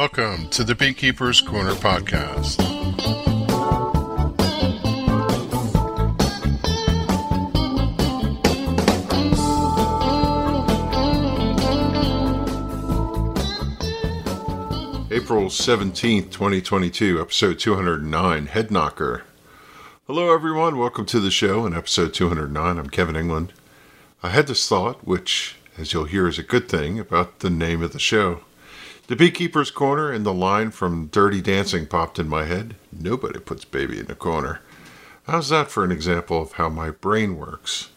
Welcome to the Beekeeper's Corner podcast. April 17th, 2022, episode 209, Head Knocker. Hello, everyone. Welcome to the show in episode 209. I'm Kevin England. I had this thought, which, as you'll hear, is a good thing about the name of the show. The Beekeeper's Corner and the line from Dirty Dancing popped in my head. Nobody puts baby in a corner. How's that for an example of how my brain works?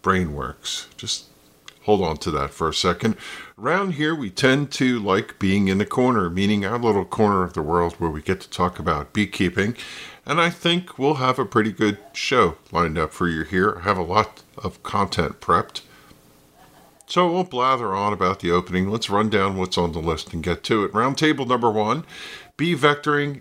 Brain works. Just hold on to that for a second. Around here, we tend to like being in the corner, meaning our little corner of the world where we get to talk about beekeeping. And I think we'll have a pretty good show lined up for you here. I have a lot of content prepped. So won't blather on about the opening. Let's run down what's on the list and get to it. Roundtable number one bee vectoring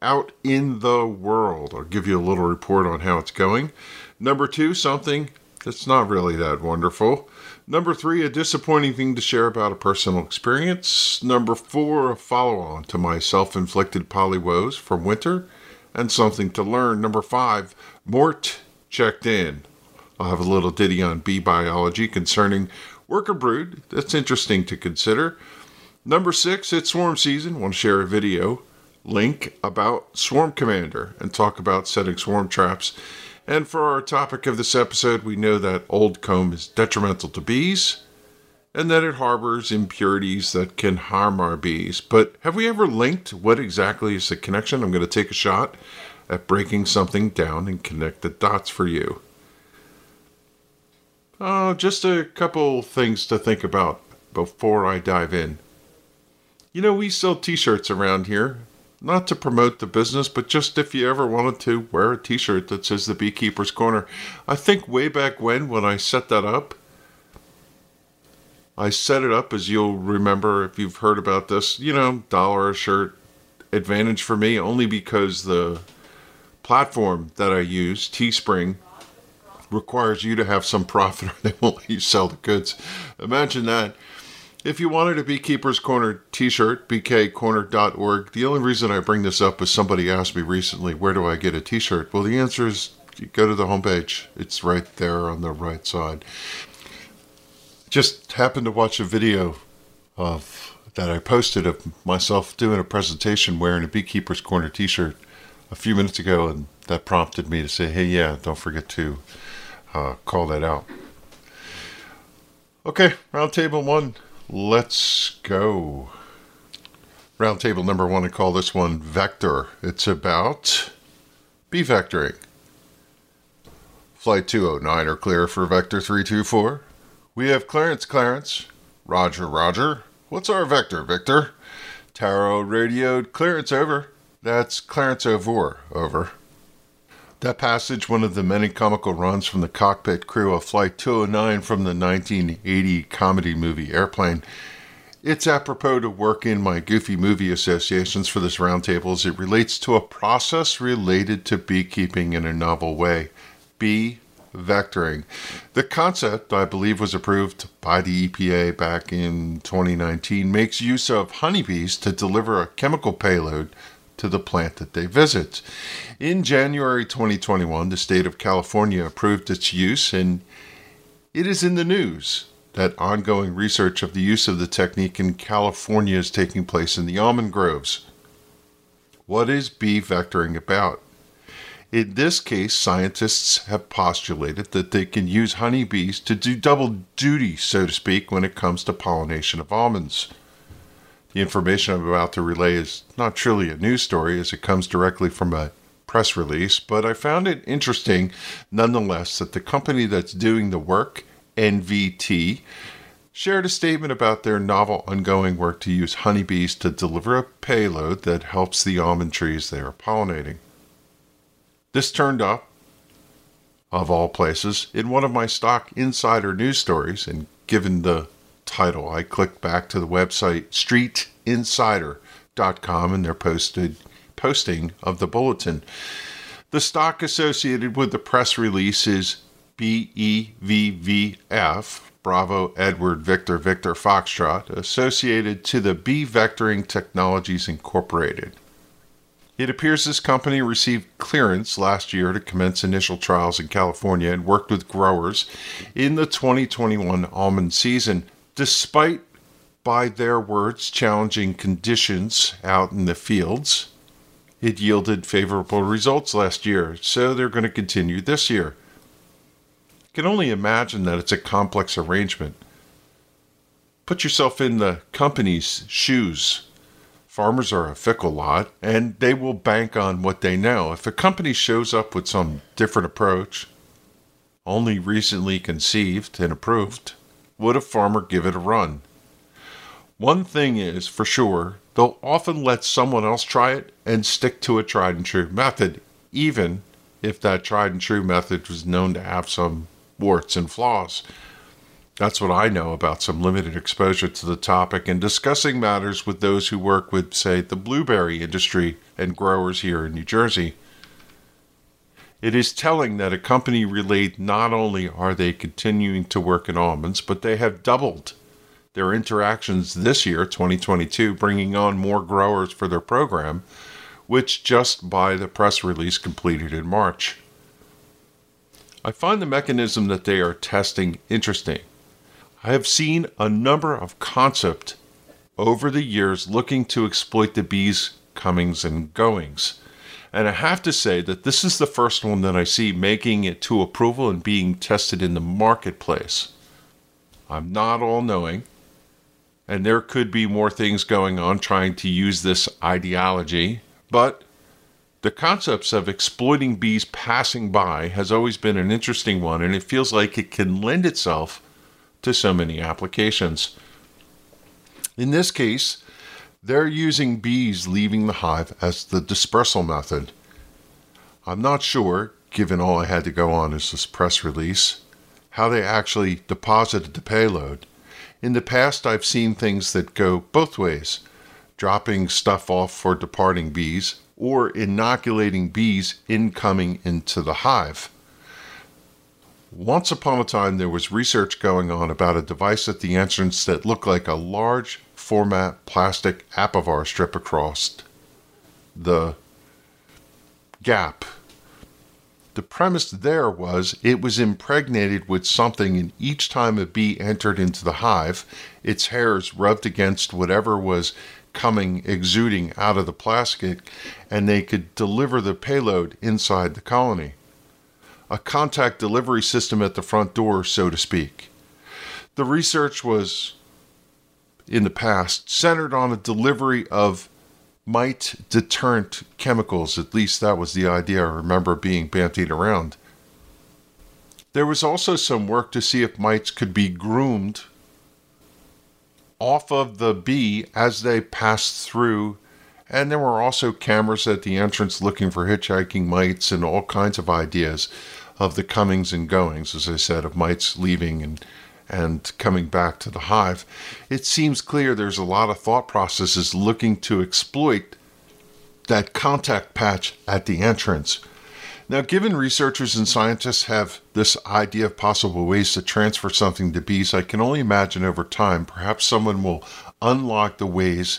out in the world. I'll give you a little report on how it's going. Number two, something that's not really that wonderful. Number three, a disappointing thing to share about a personal experience. Number four, a follow on to my self inflicted poly woes from winter and something to learn. Number five, Mort checked in. I'll have a little ditty on bee biology concerning worker brood. That's interesting to consider. Number six, it's swarm season. Want to share a video link about Swarm Commander and talk about setting swarm traps. And for our topic of this episode, we know that old comb is detrimental to bees and that it harbors impurities that can harm our bees. But have we ever linked what exactly is the connection? I'm going to take a shot at breaking something down and connect the dots for you. Oh, just a couple things to think about before I dive in. You know, we sell t shirts around here. Not to promote the business, but just if you ever wanted to wear a t shirt that says the Beekeeper's Corner. I think way back when, when I set that up, I set it up as you'll remember if you've heard about this, you know, dollar a shirt advantage for me only because the platform that I use, Teespring, requires you to have some profit or they won't let you sell the goods. Imagine that. If you wanted a Beekeeper's Corner t shirt, bkcorner.org, the only reason I bring this up is somebody asked me recently, where do I get a t shirt? Well, the answer is you go to the homepage, it's right there on the right side. Just happened to watch a video of that I posted of myself doing a presentation wearing a Beekeeper's Corner t shirt a few minutes ago, and that prompted me to say, hey, yeah, don't forget to uh, call that out. Okay, roundtable one, let's go. Roundtable number one, I call this one Vector. It's about bee vectoring. Flight 209 are clear for Vector 324. We have clearance, Clarence. Roger, Roger. What's our vector, Victor? Tarot radioed clearance over. That's Clarence Oveur, over. That passage, one of the many comical runs from the cockpit crew of Flight 209 from the 1980 comedy movie Airplane. It's apropos to work in my goofy movie associations for this roundtable as it relates to a process related to beekeeping in a novel way bee vectoring. The concept, I believe, was approved by the EPA back in 2019, makes use of honeybees to deliver a chemical payload to the plant that they visit. In January 2021, the state of California approved its use, and it is in the news that ongoing research of the use of the technique in California is taking place in the almond groves. What is bee vectoring about? In this case, scientists have postulated that they can use honeybees to do double duty, so to speak, when it comes to pollination of almonds. The information I'm about to relay is not truly a news story as it comes directly from a press release, but I found it interesting nonetheless that the company that's doing the work, BVT, shared a statement about their novel ongoing work to use honeybees to deliver a payload that helps the almond trees they are pollinating. This turned up, of all places, in one of my stock insider news stories, and given the title, I clicked back to the website streetinsider.com and their posted posting of the bulletin. The stock associated with the press release is BEVVF, Bravo, Edward, Victor, Victor, Foxtrot, associated to the Bee Vectoring Technologies Incorporated. It appears this company received clearance last year to commence initial trials in California and worked with growers in the 2021 almond season, despite, by their words, challenging conditions out in the fields. It yielded favorable results last year, so they're going to continue this year can only imagine that it's a complex arrangement. Put yourself in the company's shoes. Farmers are a fickle lot, and they will bank on what they know. If a company shows up with some different approach, only recently conceived and approved, would a farmer give it a run? One thing is for sure, they'll often let someone else try it and stick to a tried and true method, even if that tried and true method was known to have some warts and flaws. That's what I know about some limited exposure to the topic and discussing matters with those who work with, say, the blueberry industry and growers here in New Jersey. It is telling that a company relayed not only are they continuing to work in almonds, but they have doubled their interactions this year, 2022, bringing on more growers for their program, which just by the press release completed in March. I find the mechanism that they are testing interesting. I have seen a number of concepts over the years looking to exploit the bees' comings and goings. And I have to say that this is the first one that I see making it to approval and being tested in the marketplace. I'm not all knowing, and there could be more things going on trying to use this ideology, but the concepts of exploiting bees passing by has always been an interesting one, and it feels like it can lend itself to so many applications. In this case, they're using bees leaving the hive as the dispersal method. I'm not sure, given all I had to go on is this press release, how they actually deposited the payload. In the past, I've seen things that go both ways dropping stuff off for departing bees or inoculating bees incoming into the hive. Once upon a time, there was research going on about a device at the entrance that looked like a large format plastic apivar strip across the gap. The premise there was it was impregnated with something, and each time a bee entered into the hive, its hairs rubbed against whatever was coming, exuding out of the plastic, and they could deliver the payload inside the colony. A contact delivery system at the front door, so to speak. The research was, in the past, centered on a delivery of mite deterrent chemicals. At least that was the idea I remember being bantied around. There was also some work to see if mites could be groomed off of the bee as they passed through. And there were also cameras at the entrance looking for hitchhiking mites and all kinds of ideas of the comings and goings, as I said, of mites leaving and and coming back to the hive. It seems clear there's a lot of thought processes looking to exploit that contact patch at the entrance now, given researchers and scientists have this idea of possible ways to transfer something to bees, I can only imagine over time perhaps someone will unlock the ways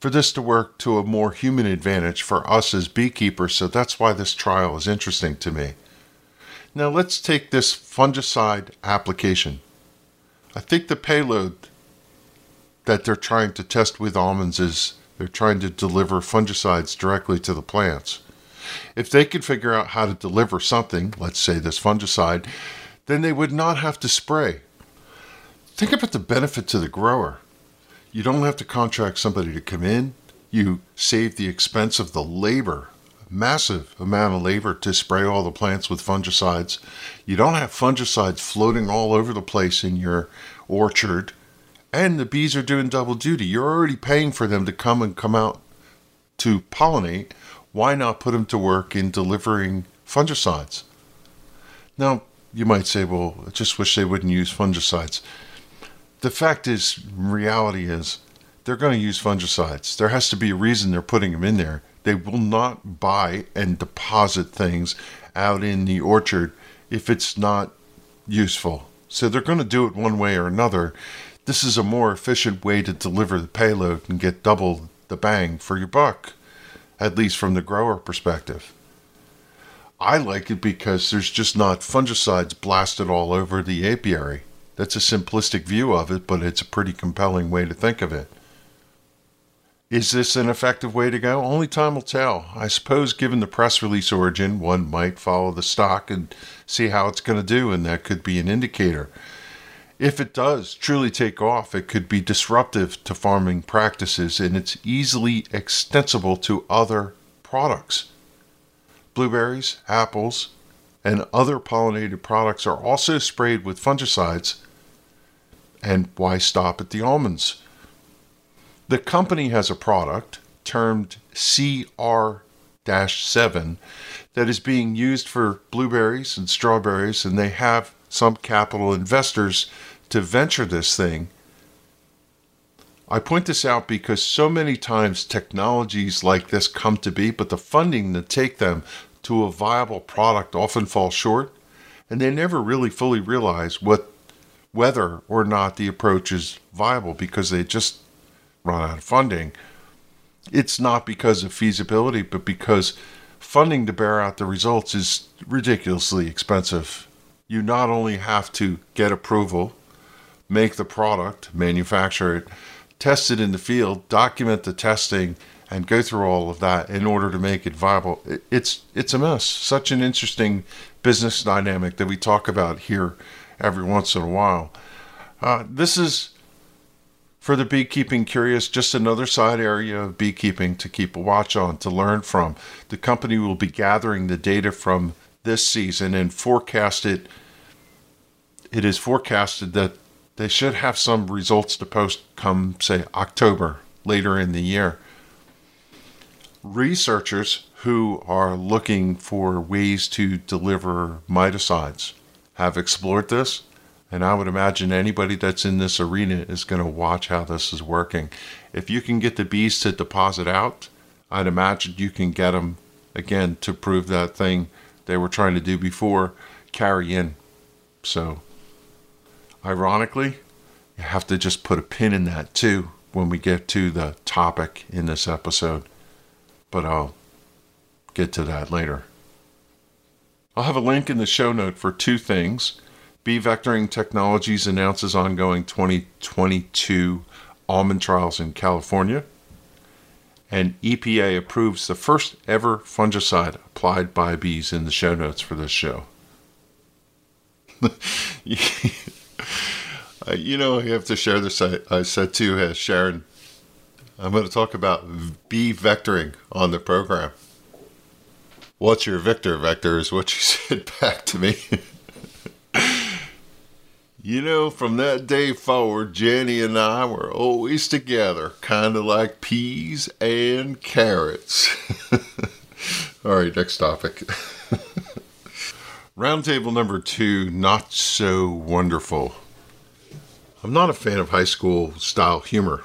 for this to work to a more human advantage for us as beekeepers. So that's why this trial is interesting to me. Now, let's take this fungicide application. I think the payload that they're trying to test with almonds is they're trying to deliver fungicides directly to the plants. If they could figure out how to deliver something, let's say this fungicide, then they would not have to spray. Think about the benefit to the grower. You don't have to contract somebody to come in. You save the expense of the labor, massive amount of labor to spray all the plants with fungicides. You don't have fungicides floating all over the place in your orchard. And the bees are doing double duty. You're already paying for them to come and come out to pollinate why not put them to work in delivering fungicides? Now, you might say, well, I just wish they wouldn't use fungicides. The fact is, reality is, they're going to use fungicides. There has to be a reason they're putting them in there. They will not buy and deposit things out in the orchard if it's not useful. So they're going to do it one way or another. This is a more efficient way to deliver the payload and get double the bang for your buck, at least from the grower perspective. I like it because there's just not fungicides blasted all over the apiary. That's a simplistic view of it, but it's a pretty compelling way to think of it. Is this an effective way to go? Only time will tell. I suppose, given the press release origin, one might follow the stock and see how it's going to do, and that could be an indicator. If it does truly take off, it could be disruptive to farming practices and it's easily extensible to other products. Blueberries, apples, and other pollinated products are also sprayed with fungicides. And why stop at the almonds? The company has a product termed CR 7 that is being used for blueberries and strawberries, and they have some capital investors to venture this thing. I point this out because so many times technologies like this come to be, but the funding to take them to a viable product often falls short, and they never really fully realize what whether or not the approach is viable because they just run out of funding. It's not because of feasibility, but because funding to bear out the results is ridiculously expensive. You not only have to get approval, make the product, manufacture it, test it in the field, document the testing, and go through all of that in order to make it viable. It's it's a mess. Such an interesting business dynamic that we talk about here every once in a while. Uh, this is for the beekeeping curious, just another side area of beekeeping to keep a watch on, to learn from. The company will be gathering the data from this season and forecast it. It is forecasted that they should have some results to post come, say, October, later in the year. Researchers who are looking for ways to deliver miticides have explored this and I would imagine anybody that's in this arena is going to watch how this is working. If you can get the bees to deposit out, I'd imagine you can get them again to prove that thing they were trying to do before carry in. So, ironically, you have to just put a pin in that too when we get to the topic in this episode. But I'll get to that later. I'll have a link in the show note for two things. Bee Vectoring Technologies announces ongoing 2022 almond trials in California. And EPA approves the first ever fungicide applied by bees in the show notes for this show. you know, I have to share this. I, I said to uh, Sharon, I'm going to talk about bee vectoring on the program. What's your Victor vector is what you said back to me. You know, from that day forward, Jenny and I were always together, kind of like peas and carrots. All right, next topic. Roundtable number two not so wonderful. I'm not a fan of high school style humor,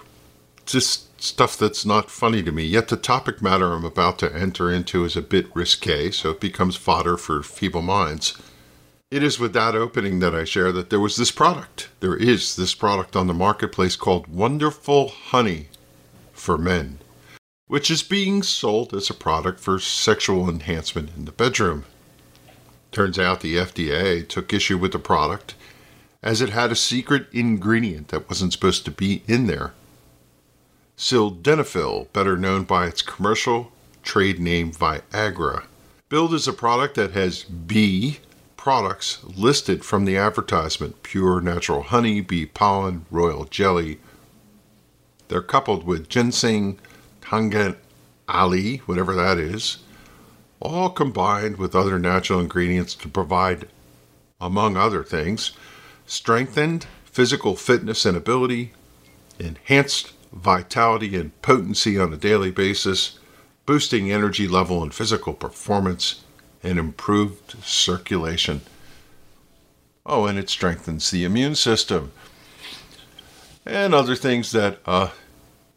just stuff that's not funny to me. Yet the topic matter I'm about to enter into is a bit risque, so it becomes fodder for feeble minds. It is with that opening that I share that there was this product. There is this product on the marketplace called Wonderful Honey for Men, which is being sold as a product for sexual enhancement in the bedroom. Turns out the FDA took issue with the product as it had a secret ingredient that wasn't supposed to be in there. Sildenafil, better known by its commercial trade name Viagra, billed as a product that has B products listed from the advertisement pure natural honey, bee pollen, royal jelly. They're coupled with ginseng, tongkat ali, whatever that is, all combined with other natural ingredients to provide, among other things, strengthened physical fitness and ability, enhanced vitality and potency on a daily basis, boosting energy level and physical performance, and improved circulation. Oh, and it strengthens the immune system and other things that uh,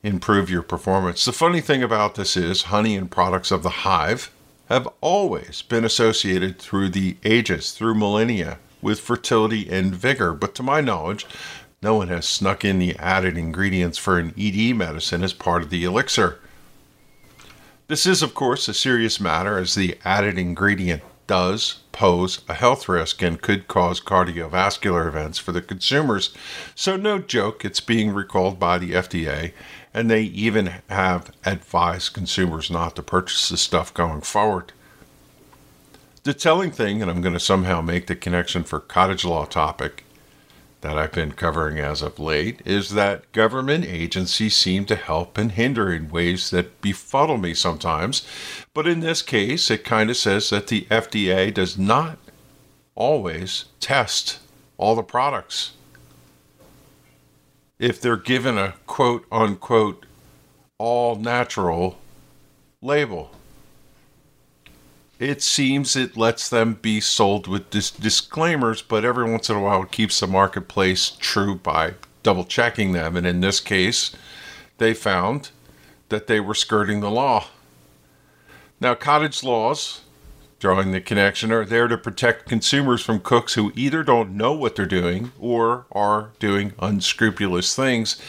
improve your performance. The funny thing about this is, honey and products of the hive have always been associated through the ages, through millennia, with fertility and vigor, but to my knowledge, no one has snuck in the added ingredients for an ED medicine as part of the elixir. This is, of course, a serious matter as the added ingredient does pose a health risk and could cause cardiovascular events for the consumers. So, no joke, it's being recalled by the FDA, and they even have advised consumers not to purchase this stuff going forward. The telling thing, and I'm going to somehow make the connection for cottage law topic, that I've been covering as of late is that government agencies seem to help and hinder in ways that befuddle me sometimes. But in this case, it kind of says that the FDA does not always test all the products. If they're given a quote unquote all natural label it seems it lets them be sold with dis- disclaimers, but every once in a while it keeps the marketplace true by double checking them. And in this case, they found that they were skirting the law. Now, cottage laws, drawing the connection, are there to protect consumers from cooks who either don't know what they're doing or are doing unscrupulous things.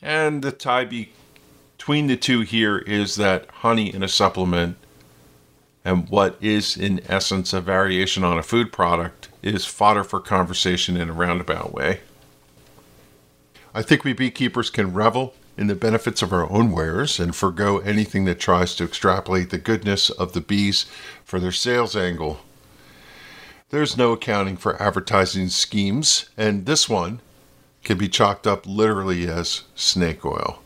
And the tie between the two here is that honey in a supplement and what is in essence a variation on a food product is fodder for conversation in a roundabout way. I think we beekeepers can revel in the benefits of our own wares and forego anything that tries to extrapolate the goodness of the bees for their sales angle. There's no accounting for advertising schemes, and this one can be chalked up literally as snake oil.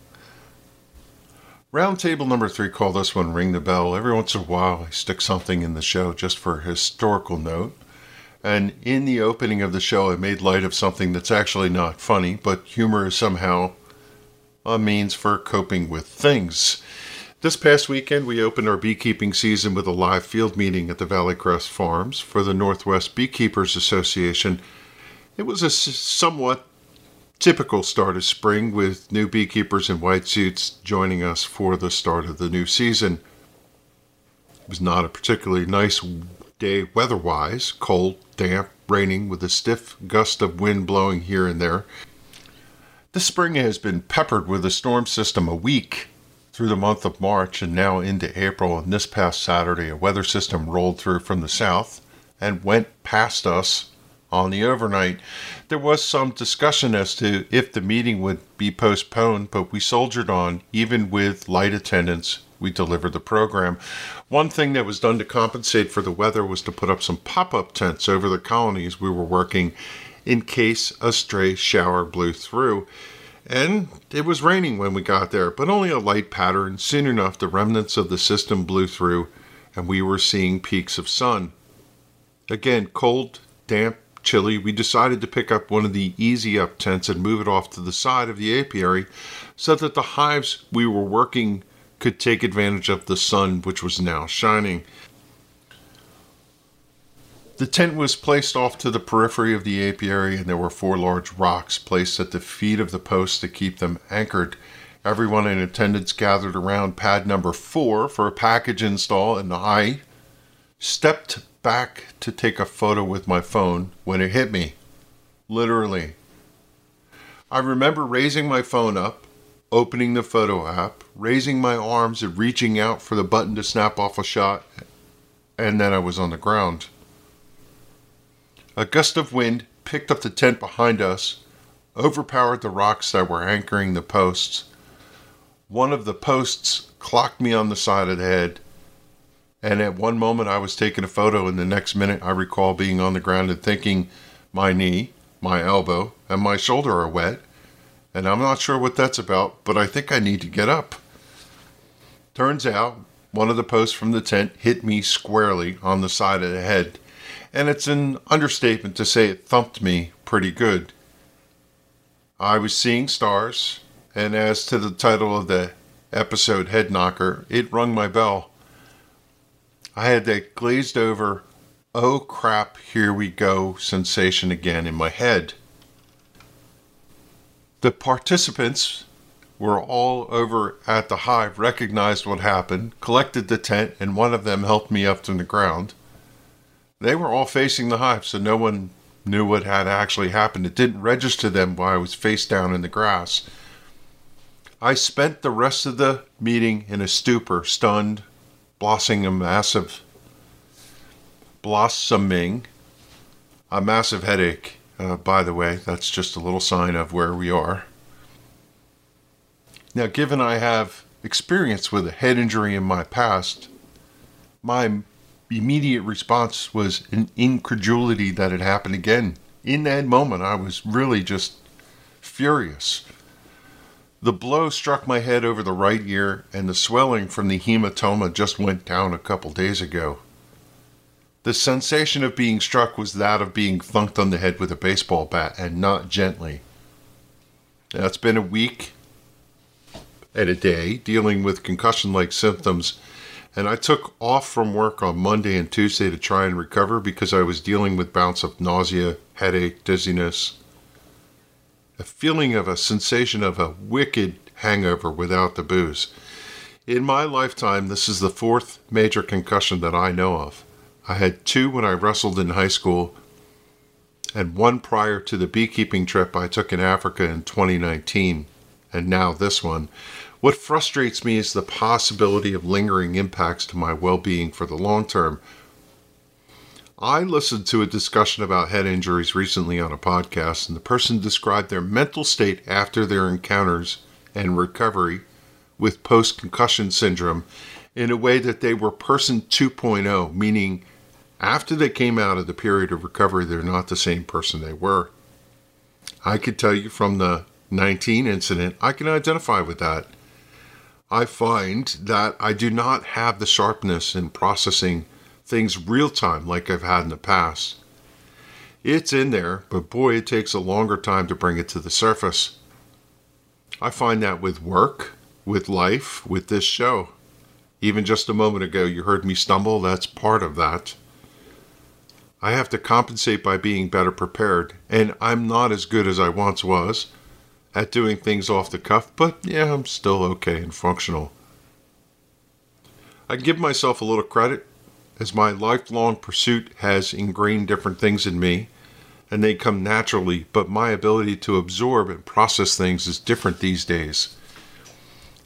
Roundtable number three, call this one Ring the Bell. Every once in a while, I stick something in the show just for a historical note. And in the opening of the show, I made light of something that's actually not funny, but humor is somehow a means for coping with things. This past weekend, we opened our beekeeping season with a live field meeting at the Valley Crest Farms for the Northwest Beekeepers Association. It was a somewhat typical start of spring with new beekeepers in white suits joining us for the start of the new season. It was not a particularly nice day weather wise, cold, damp, raining with a stiff gust of wind blowing here and there. This spring has been peppered with a storm system a week through the month of March and now into April. And this past Saturday, a weather system rolled through from the south and went past us on the overnight. There was some discussion as to if the meeting would be postponed, but we soldiered on. Even with light attendance, we delivered the program. One thing that was done to compensate for the weather was to put up some pop up tents over the colonies we were working in case a stray shower blew through. And it was raining when we got there, but only a light pattern. Soon enough, the remnants of the system blew through, and we were seeing peaks of sun. Again, cold, damp, chilly, we decided to pick up one of the easy up tents and move it off to the side of the apiary so that the hives we were working could take advantage of the sun, which was now shining. The tent was placed off to the periphery of the apiary, and there were four large rocks placed at the feet of the posts to keep them anchored. Everyone in attendance gathered around pad number four for a package install, and I stepped back to take a photo with my phone when it hit me. Literally. I remember raising my phone up, opening the photo app, raising my arms and reaching out for the button to snap off a shot, and then I was on the ground. A gust of wind picked up the tent behind us, overpowered the rocks that were anchoring the posts. One of the posts clocked me on the side of the head, and at one moment, I was taking a photo, and the next minute, I recall being on the ground and thinking, my knee, my elbow, and my shoulder are wet. And I'm not sure what that's about, but I think I need to get up. Turns out, one of the posts from the tent hit me squarely on the side of the head, and it's an understatement to say it thumped me pretty good. I was seeing stars, and as to the title of the episode, Head Knocker, it rung my bell. I had that glazed over, oh crap, here we go sensation again in my head. The participants were all over at the hive, recognized what happened, collected the tent, and one of them helped me up to the ground. They were all facing the hive, so no one knew what had actually happened. It didn't register them while I was face down in the grass. I spent the rest of the meeting in a stupor, stunned, blossoming a massive, blossoming a massive headache. Uh, by the way, that's just a little sign of where we are. Now, given I have experience with a head injury in my past, my immediate response was an incredulity that it happened again. In that moment, I was really just furious. The blow struck my head over the right ear, and the swelling from the hematoma just went down a couple days ago. The sensation of being struck was that of being thunked on the head with a baseball bat, and not gently. Now, it's been a week and a day dealing with concussion like symptoms and I took off from work on Monday and Tuesday to try and recover because I was dealing with bouts of nausea, headache, dizziness, a feeling of a sensation of a wicked hangover without the booze. In my lifetime, this is the fourth major concussion that I know of. I had two when I wrestled in high school, and one prior to the beekeeping trip I took in Africa in 2019, and now this one. What frustrates me is the possibility of lingering impacts to my well being for the long term. I listened to a discussion about head injuries recently on a podcast, and the person described their mental state after their encounters and recovery with post concussion syndrome in a way that they were person 2.0, meaning after they came out of the period of recovery, they're not the same person they were. I could tell you from the 19 incident, I can identify with that. I find that I do not have the sharpness in processing things real time like I've had in the past. It's in there, but boy, it takes a longer time to bring it to the surface. I find that with work, with life, with this show. Even just a moment ago, you heard me stumble, that's part of that. I have to compensate by being better prepared, and I'm not as good as I once was at doing things off the cuff, but yeah, I'm still okay and functional. I give myself a little credit as my lifelong pursuit has ingrained different things in me and they come naturally, but my ability to absorb and process things is different these days.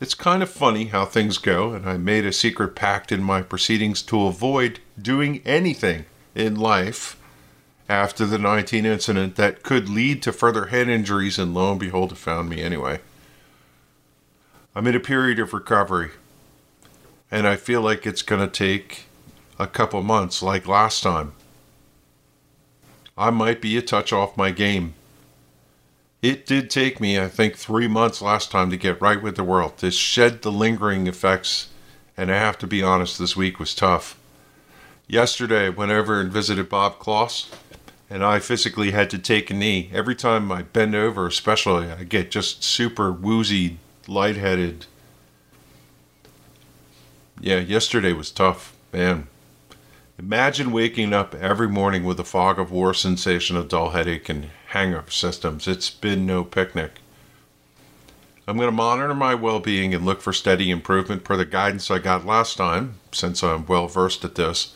It's kind of funny how things go, and I made a secret pact in my proceedings to avoid doing anything in life after the 19 incident that could lead to further head injuries, and lo and behold, it found me anyway. I'm in a period of recovery, and I feel like it's going to take a couple months like last time. I might be a touch off my game. It did take me, I think, three months last time to get right with the world, to shed the lingering effects, and I have to be honest, this week was tough. Yesterday, I went over and visited Bob Kloss, and I physically had to take a knee. Every time I bend over, especially, I get just super woozy, lightheaded. Yeah, yesterday was tough, man. Imagine waking up every morning with a fog of war sensation of dull headache and hangover systems. It's been no picnic. I'm going to monitor my well being and look for steady improvement per the guidance I got last time, since I'm well versed at this.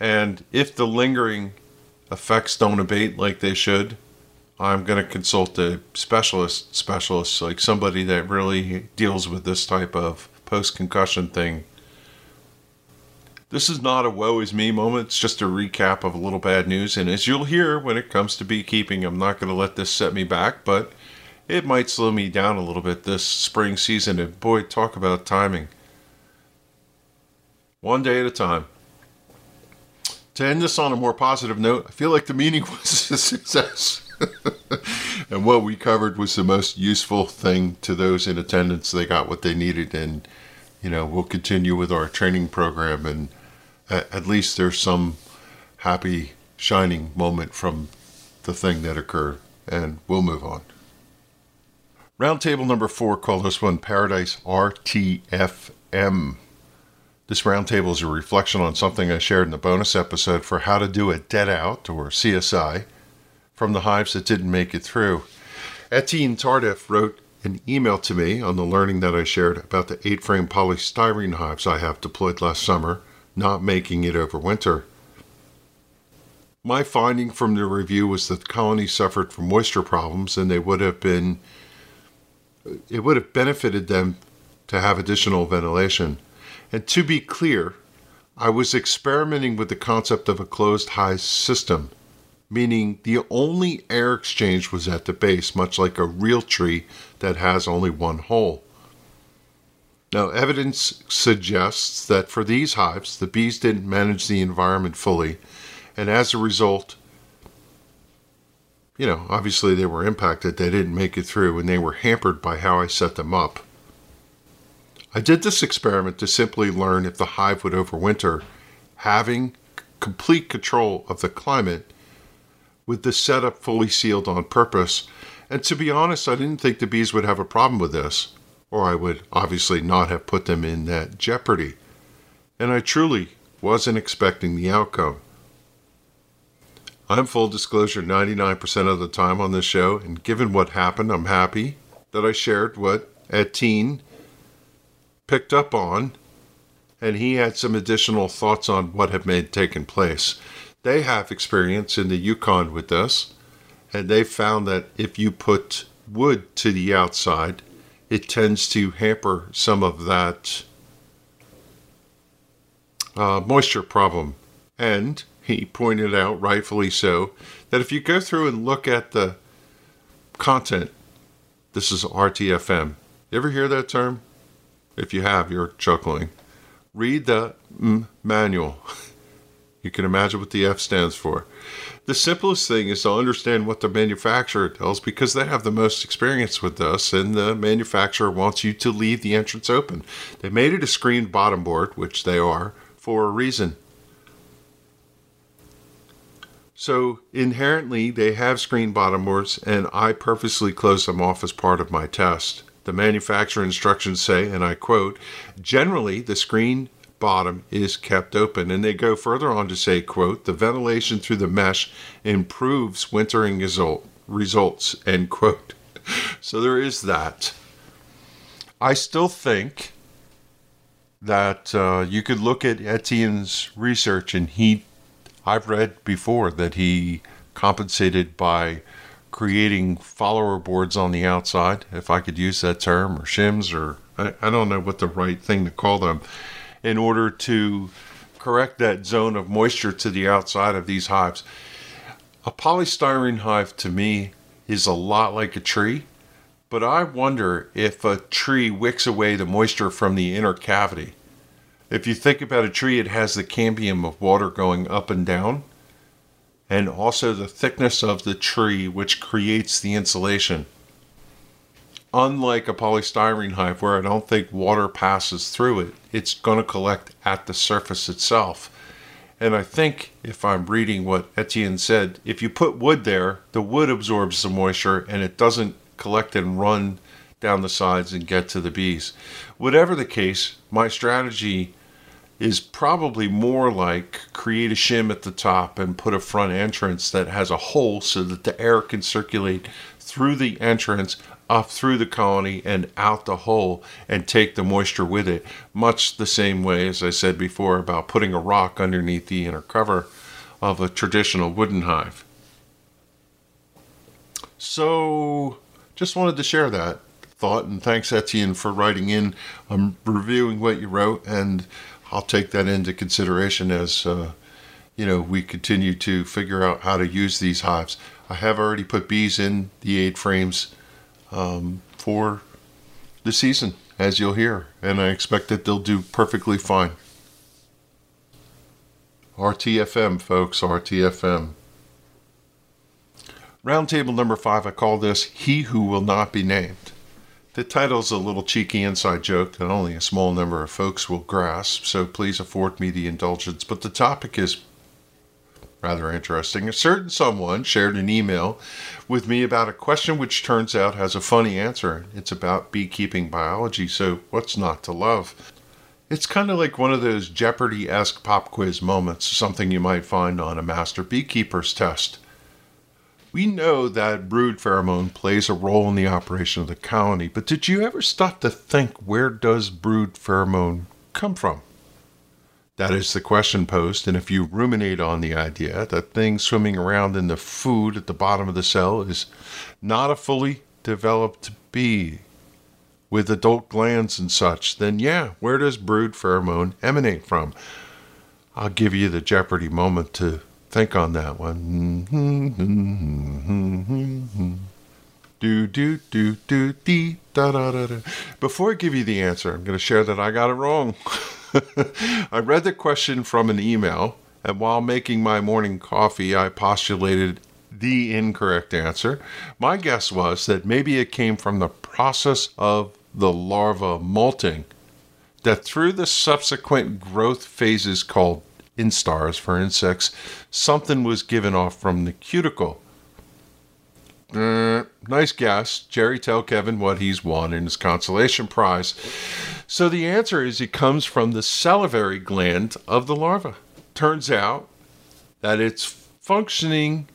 And if the lingering effects don't abate like they should, I'm going to consult a specialist, specialist like somebody that really deals with this type of post concussion thing. This is not a woe is me moment, it's just a recap of a little bad news. And as you'll hear when it comes to beekeeping, I'm not going to let this set me back, but it might slow me down a little bit this spring season. And boy, talk about timing. One day at a time to end this on a more positive note, I feel like the meeting was a success. and what we covered was the most useful thing to those in attendance. They got what they needed, and you know we'll continue with our training program. And at, at least there's some happy, shining moment from the thing that occurred, and we'll move on. Roundtable number four called this one Paradise RTFM. This roundtable is a reflection on something I shared in the bonus episode for how to do a dead out or CSI from the hives that didn't make it through. Etienne Tardif wrote an email to me on the learning that I shared about the eight frame polystyrene hives I have deployed last summer, not making it over winter. my finding from the review was that the colony suffered from moisture problems and they would have been it would have benefited them to have additional ventilation. And to be clear, I was experimenting with the concept of a closed hive system, meaning the only air exchange was at the base, much like a real tree that has only one hole. Now, evidence suggests that for these hives, the bees didn't manage the environment fully and as a result, you know, obviously they were impacted. They didn't make it through and they were hampered by how I set them up. I did this experiment to simply learn if the hive would overwinter, having complete control of the climate with the setup fully sealed on purpose. And to be honest, I didn't think the bees would have a problem with this, or I would obviously not have put them in that jeopardy. And I truly wasn't expecting the outcome. I'm full disclosure 99% of the time on this show, and given what happened, I'm happy that I shared what Etienne picked up on, and he had some additional thoughts on what had made taken place. They have experience in the Yukon with this, and they found that if you put wood to the outside, it tends to hamper some of that uh, moisture problem. And he pointed out, rightfully so, that if you go through and look at the content, this is RTFM. You ever hear that term? If you have, you're chuckling. Read the mm manual. You can imagine what the F stands for. The simplest thing is to understand what the manufacturer tells because they have the most experience with this, and the manufacturer wants you to leave the entrance open. They made it a screened bottom board, which they are, for a reason. So inherently, they have screen bottom boards, and I purposely close them off as part of my test. The manufacturer instructions say, and I quote, generally the screen bottom is kept open. And they go further on to say, quote, the ventilation through the mesh improves wintering result, results, end quote. So there is that. I still think that uh, you could look at Etienne's research and he I've read before that he compensated by creating follower boards on the outside, if I could use that term, or shims, or I, I don't know what the right thing to call them, in order to correct that zone of moisture to the outside of these hives. A polystyrene hive to me is a lot like a tree, but I wonder if a tree wicks away the moisture from the inner cavity. If you think about a tree, it has the cambium of water going up and down, and also the thickness of the tree, which creates the insulation. Unlike a polystyrene hive, where I don't think water passes through it, it's going to collect at the surface itself. And I think, if I'm reading what Etienne said, if you put wood there, the wood absorbs the moisture and it doesn't collect and run down the sides and get to the bees. Whatever the case, my strategy is probably more like create a shim at the top and put a front entrance that has a hole so that the air can circulate through the entrance up through the colony and out the hole and take the moisture with it much the same way as i said before about putting a rock underneath the inner cover of a traditional wooden hive so just wanted to share that thought and thanks etienne for writing in i'm reviewing what you wrote and I'll take that into consideration as uh, you know we continue to figure out how to use these hives. I have already put bees in the eight frames um, for the season, as you'll hear, and I expect that they'll do perfectly fine. RTFM, folks, RTFM. Roundtable number five, I call this He Who Will Not Be Named. The title's a little cheeky inside joke that only a small number of folks will grasp, so please afford me the indulgence. But the topic is rather interesting. A certain someone shared an email with me about a question which turns out has a funny answer. It's about beekeeping biology, so what's not to love? It's kind of like one of those Jeopardy esque pop quiz moments, something you might find on a master beekeeper's test. We know that brood pheromone plays a role in the operation of the colony, but did you ever stop to think where does brood pheromone come from? That is the question posed, and if you ruminate on the idea that thing swimming around in the food at the bottom of the cell is not a fully developed bee with adult glands and such, then yeah, where does brood pheromone emanate from? I'll give you the Jeopardy moment to think on that one. Do do do do dee da da da da. Before I give you the answer, I'm going to share that I got it wrong. I read the question from an email, and while making my morning coffee, I postulated the incorrect answer. My guess was that maybe it came from the process of the larva molting, that through the subsequent growth phases called instars for insects, something was given off from the cuticle. Uh, nice guess. Jerry, tell Kevin what he's won in his consolation prize. So the answer is it comes from the salivary gland of the larva. Turns out that it's functioning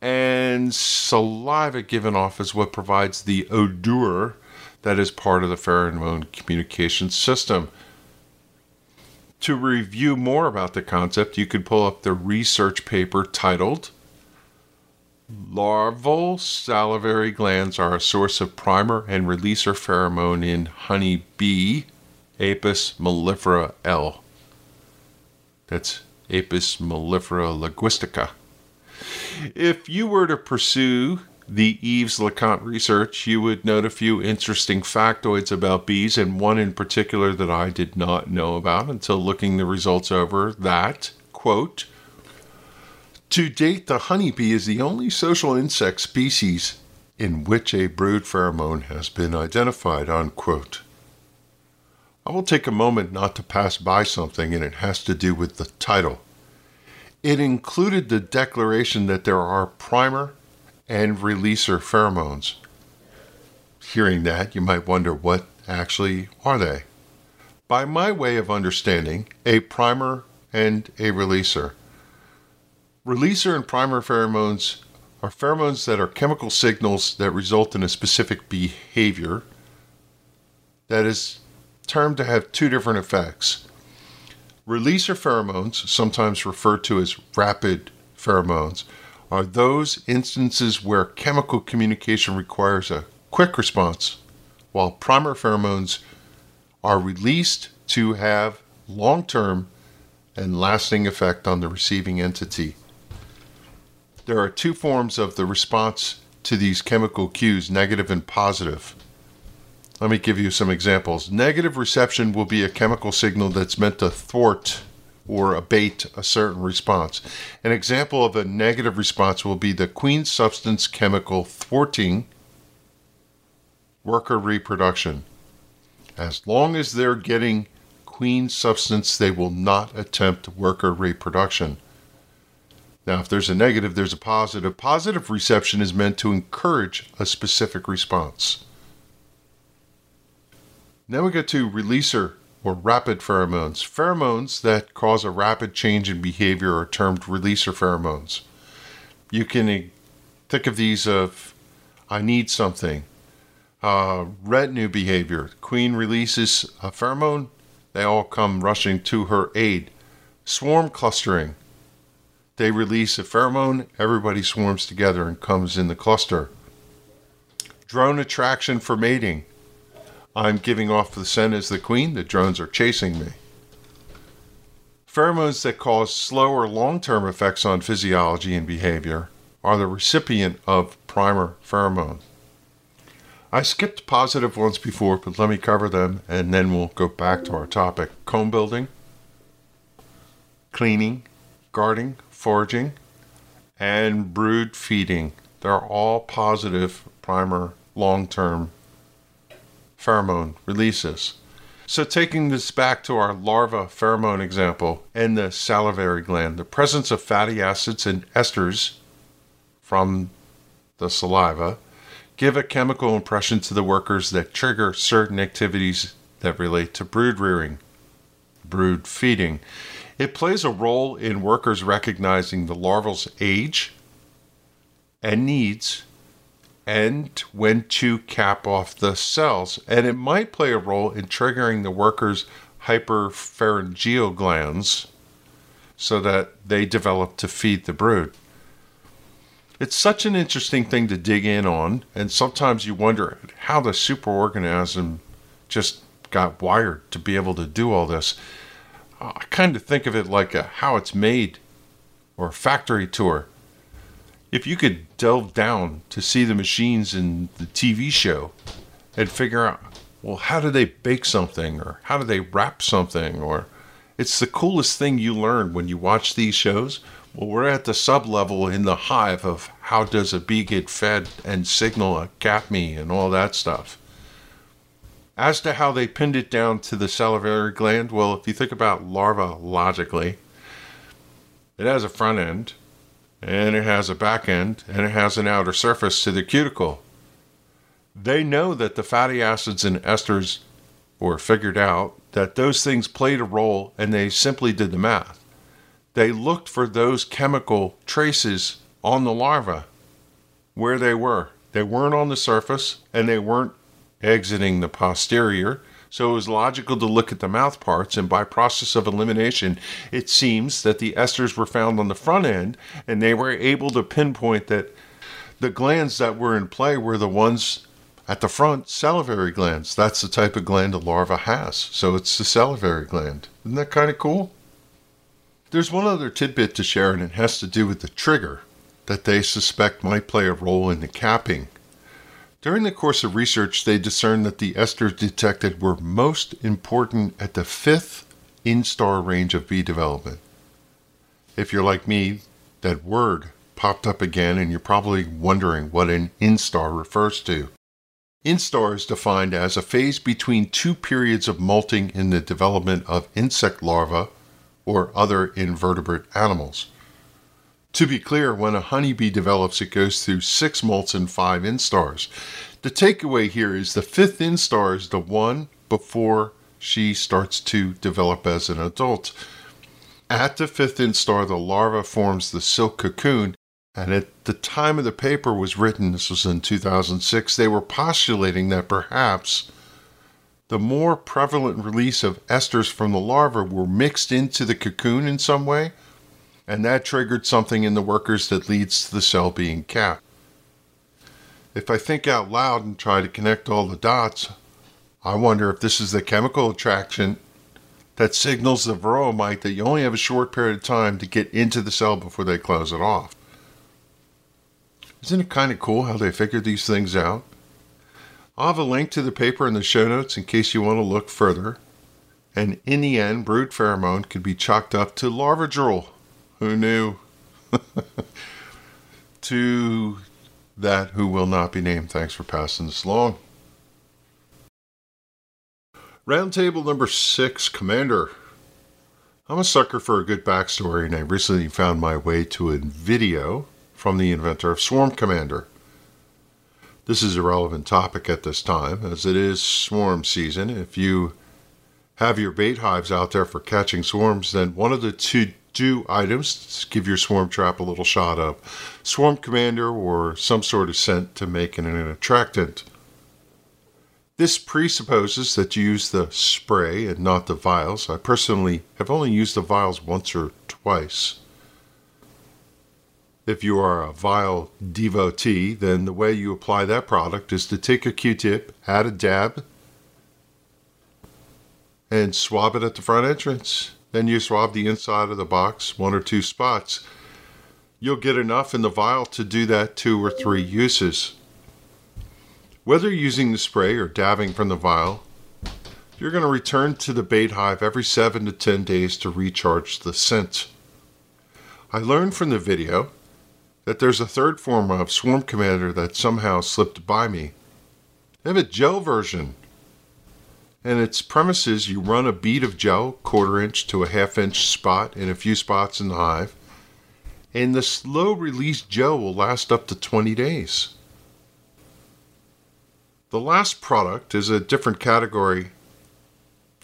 and saliva given off is what provides the odor that is part of the pheromone communication system. To review more about the concept, you could pull up the research paper titled Larval salivary glands are a source of primer and releaser pheromone in honey bee, Apis mellifera L. That's Apis mellifera linguistica. If you were to pursue the Yves Le Conte research, you would note a few interesting factoids about bees, and one in particular that I did not know about until looking the results over. That, quote, to date, the honeybee is the only social insect species in which a brood pheromone has been identified, unquote. I will take a moment not to pass by something, and it has to do with the title. It included the declaration that there are primer and releaser pheromones. Hearing that, you might wonder what actually are they? By my way of understanding, a primer and a releaser Releaser and primer pheromones are pheromones that are chemical signals that result in a specific behavior that is termed to have two different effects. Releaser pheromones, sometimes referred to as rapid pheromones, are those instances where chemical communication requires a quick response, while primer pheromones are released to have long term and lasting effect on the receiving entity. There are two forms of the response to these chemical cues, negative and positive. Let me give you some examples. Negative reception will be a chemical signal that's meant to thwart or abate a certain response. An example of a negative response will be the queen substance chemical thwarting worker reproduction. As long as they're getting queen substance, they will not attempt worker reproduction. Now, if there's a negative, there's a positive. Positive reception is meant to encourage a specific response. Now we get to releaser or rapid pheromones. Pheromones that cause a rapid change in behavior are termed releaser pheromones. You can think of these of I need something. Uh, retinue behavior. Queen releases a pheromone, they all come rushing to her aid. Swarm clustering. They release a pheromone, everybody swarms together and comes in the cluster. Drone attraction for mating. I'm giving off the scent as the queen, the drones are chasing me. Pheromones that cause slow or long term effects on physiology and behavior are the recipient of primer pheromone. I skipped positive ones before, but let me cover them and then we'll go back to our topic comb building, cleaning, guarding, foraging, and brood feeding. They're all positive primer long term pheromone releases. So, taking this back to our larva pheromone example and the salivary gland, the presence of fatty acids and esters from the saliva give a chemical impression to the workers that trigger certain activities that relate to brood rearing, brood feeding. It plays a role in workers recognizing the larval's age and needs and when to cap off the cells. And it might play a role in triggering the worker's hyperpharyngeal glands so that they develop to feed the brood. It's such an interesting thing to dig in on, and sometimes you wonder how the superorganism just got wired to be able to do all this. I kind of think of it like a how it's made or a factory tour. If you could delve down to see the machines in the TV show and figure out, well, how do they bake something or how do they wrap something or it's the coolest thing you learn when you watch these shows. Well, we're at the sub level in the hive of how does a bee get fed and signal a CAPME and all that stuff. As to how they pinned it down to the salivary gland, well, if you think about larva logically, it has a front end, and it has a back end, and it has an outer surface to the cuticle. They know that the fatty acids and esters were figured out that those things played a role, and they simply did the math. They looked for those chemical traces on the larva where they were. They weren't on the surface, and they weren't exiting the posterior. So it was logical to look at the mouth parts, and by process of elimination, it seems that the esters were found on the front end, and they were able to pinpoint that the glands that were in play were the ones at the front, salivary glands. That's the type of gland a larva has. So it's the salivary gland. Isn't that kind of cool? There's one other tidbit to share, and it has to do with the trigger that they suspect might play a role in the capping during the course of research, they discerned that the esters detected were most important at the fifth instar range of bee development. If you're like me, that word popped up again, and you're probably wondering what an instar refers to. Instar is defined as a phase between two periods of molting in the development of insect larvae or other invertebrate animals. To be clear, when a honeybee develops, it goes through six molts and five instars. The takeaway here is the fifth instar is the one before she starts to develop as an adult. At the fifth instar, the larva forms the silk cocoon, and at the time of the paper was written, this was in 2006, they were postulating that perhaps the more prevalent release of esters from the larva were mixed into the cocoon in some way and that triggered something in the workers that leads to the cell being capped. If I think out loud and try to connect all the dots, I wonder if this is the chemical attraction that signals the varroa mite that you only have a short period of time to get into the cell before they close it off. Isn't it kind of cool how they figured these things out? I'll have a link to the paper in the show notes in case you want to look further. And in the end, brood pheromone could be chalked up to larvadrol, who knew? to that who will not be named. Thanks for passing this along. Roundtable number six, Commander. I'm a sucker for a good backstory, and I recently found my way to a video from the inventor of Swarm Commander. This is a relevant topic at this time, as it is swarm season. If you have your bait hives out there for catching swarms, then one of the two do items give your swarm trap a little shot of swarm commander or some sort of scent to make it an attractant. This presupposes that you use the spray and not the vials. I personally have only used the vials once or twice. If you are a vial devotee, then the way you apply that product is to take a Q-tip, add a dab, and swab it at the front entrance. Then you swab the inside of the box, one or two spots. You'll get enough in the vial to do that two or three uses. Whether using the spray or dabbing from the vial, you're going to return to the bait hive every 7 to 10 days to recharge the scent. I learned from the video that there's a third form of Swarm Commander that somehow slipped by me. They have a gel version and its premise is you run a bead of gel, quarter inch to a half inch spot in a few spots in the hive, and the slow release gel will last up to 20 days. The last product is a different category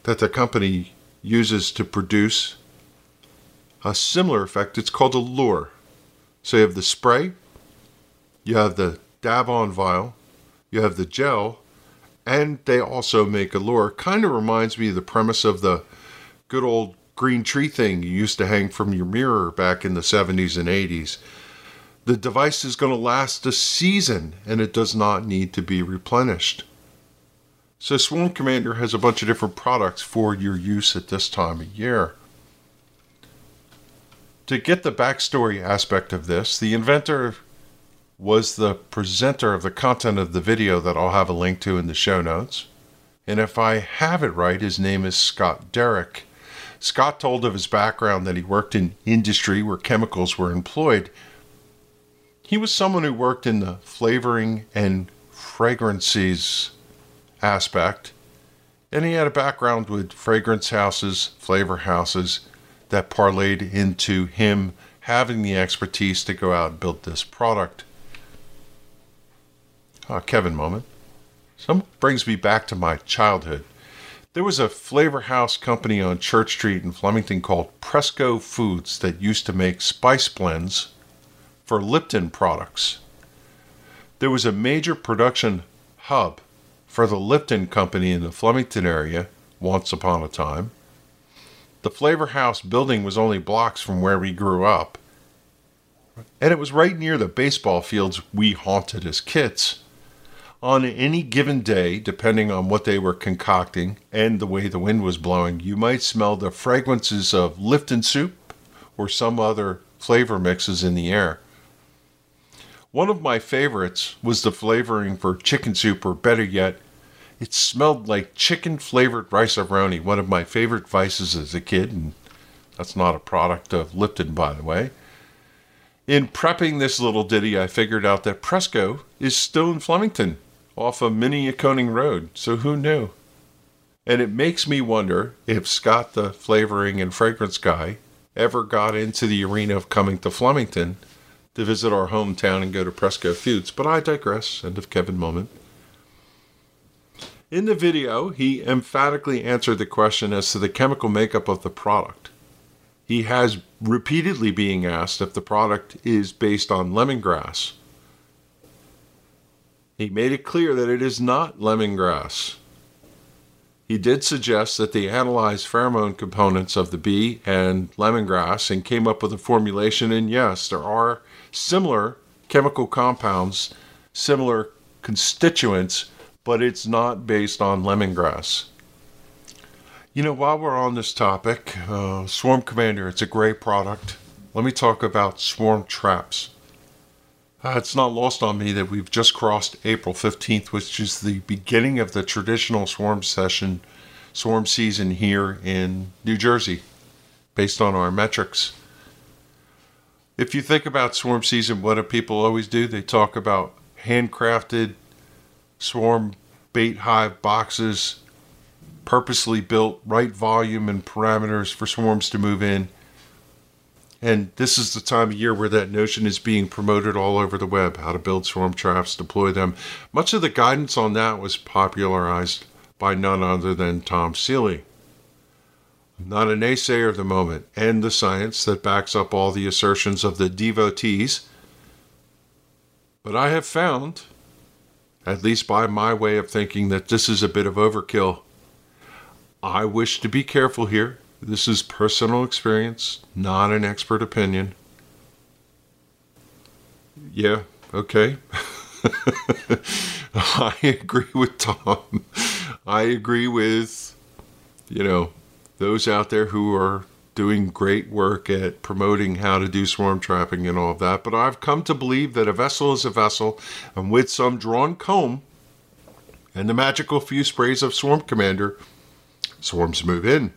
that the company uses to produce a similar effect. It's called a lure. So you have the spray, you have the dab on vial, you have the gel, and they also make a lure. Kind of reminds me of the premise of the good old green tree thing you used to hang from your mirror back in the 70s and 80s. The device is going to last a season and it does not need to be replenished. So, Swarm Commander has a bunch of different products for your use at this time of year. To get the backstory aspect of this, the inventor was the presenter of the content of the video that I'll have a link to in the show notes. And if I have it right, his name is Scott Derrick. Scott told of his background that he worked in industry where chemicals were employed. He was someone who worked in the flavoring and fragrances aspect, and he had a background with fragrance houses, flavor houses that parlayed into him having the expertise to go out and build this product. Ah, Kevin moment. Some brings me back to my childhood. There was a flavor house company on Church Street in Flemington called Presco Foods that used to make spice blends for Lipton products. There was a major production hub for the Lipton Company in the Flemington area once upon a time. The Flavor House building was only blocks from where we grew up, and it was right near the baseball fields we haunted as kids on any given day, depending on what they were concocting and the way the wind was blowing, you might smell the fragrances of Lipton soup or some other flavor mixes in the air. One of my favorites was the flavoring for chicken soup, or better yet, it smelled like chicken flavored Rice-A-Roni, one of my favorite vices as a kid, and that's not a product of Lipton, by the way. In prepping this little ditty, I figured out that Presco is still in Flemington, off of Minneakoning Road, so who knew? And it makes me wonder if Scott, the flavoring and fragrance guy, ever got into the arena of coming to Flemington to visit our hometown and go to Presco Foods. But I digress. End of Kevin moment. In the video, he emphatically answered the question as to the chemical makeup of the product. He has repeatedly being asked if the product is based on lemongrass he made it clear that it is not lemongrass. He did suggest that they analyzed pheromone components of the bee and lemongrass and came up with a formulation. And yes, there are similar chemical compounds, similar constituents, but it's not based on lemongrass. You know, while we're on this topic, uh, Swarm Commander, it's a great product. Let me talk about swarm traps. Uh, it's not lost on me that we've just crossed April 15th, which is the beginning of the traditional swarm session, swarm season here in New Jersey, based on our metrics. If you think about swarm season, what do people always do? They talk about handcrafted swarm bait hive boxes, purposely built, right volume and parameters for swarms to move in and this is the time of year where that notion is being promoted all over the web how to build swarm traps, deploy them. Much of the guidance on that was popularized by none other than Tom Seeley. Not a naysayer of the moment and the science that backs up all the assertions of the devotees, but I have found, at least by my way of thinking, that this is a bit of overkill. I wish to be careful here this is personal experience, not an expert opinion. Yeah, okay. I agree with Tom. I agree with, you know, those out there who are doing great work at promoting how to do swarm trapping and all of that. But I've come to believe that a vessel is a vessel, and with some drawn comb and the magical few sprays of Swarm Commander, swarms move in.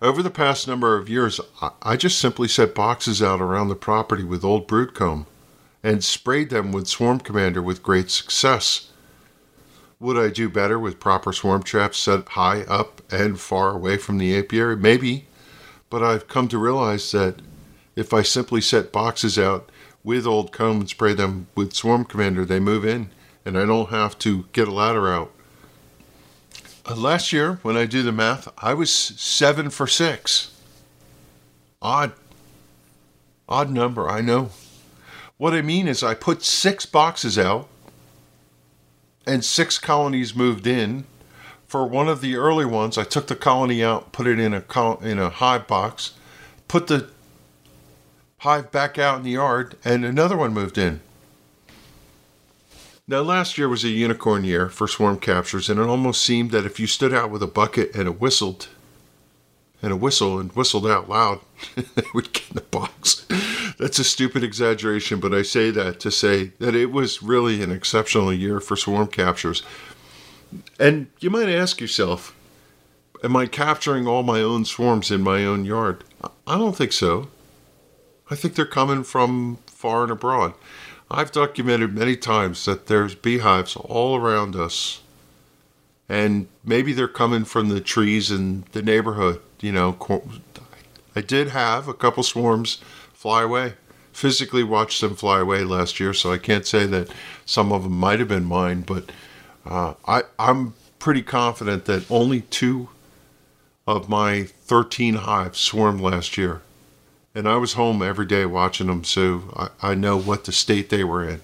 Over the past number of years, I just simply set boxes out around the property with old brood comb and sprayed them with Swarm Commander with great success. Would I do better with proper swarm traps set high up and far away from the apiary? Maybe, but I've come to realize that if I simply set boxes out with old comb and spray them with Swarm Commander, they move in and I don't have to get a ladder out Uh, last year, when I do the math, I was seven for six. Odd. Odd number, I know. What I mean is, I put six boxes out, and six colonies moved in. For one of the early ones, I took the colony out, put it in a col- in a hive box, put the hive back out in the yard, and another one moved in. Now, last year was a unicorn year for swarm captures, and it almost seemed that if you stood out with a bucket and it whistled, and a whistle and whistled out loud, they would get in the box. That's a stupid exaggeration, but I say that to say that it was really an exceptional year for swarm captures. And you might ask yourself, am I capturing all my own swarms in my own yard? I don't think so. I think they're coming from far and abroad. I've documented many times that there's beehives all around us. And maybe they're coming from the trees in the neighborhood. You know, I did have a couple swarms fly away. Physically watched them fly away last year, so I can't say that some of them might have been mine, but uh, I, I'm pretty confident that only two of my 13 hives swarmed last year. And I was home every day watching them, so I, I know what the state they were in.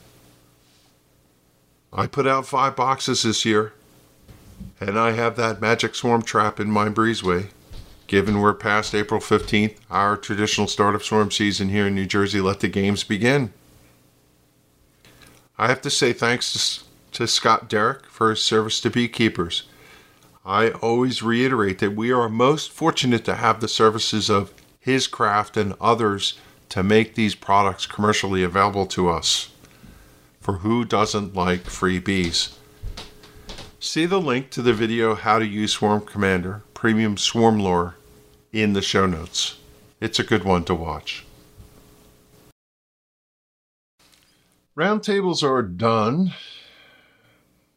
I put out five boxes this year, and I have that magic swarm trap in my breezeway. Given we're past April 15th, our traditional start of swarm season here in New Jersey, let the games begin. I have to say thanks to, to Scott Derrick for his service to beekeepers. I always reiterate that we are most fortunate to have the services of his craft and others to make these products commercially available to us. For who doesn't like free bees? See the link to the video How to Use Swarm Commander Premium Swarm Lure in the show notes. It's a good one to watch. Roundtables are done.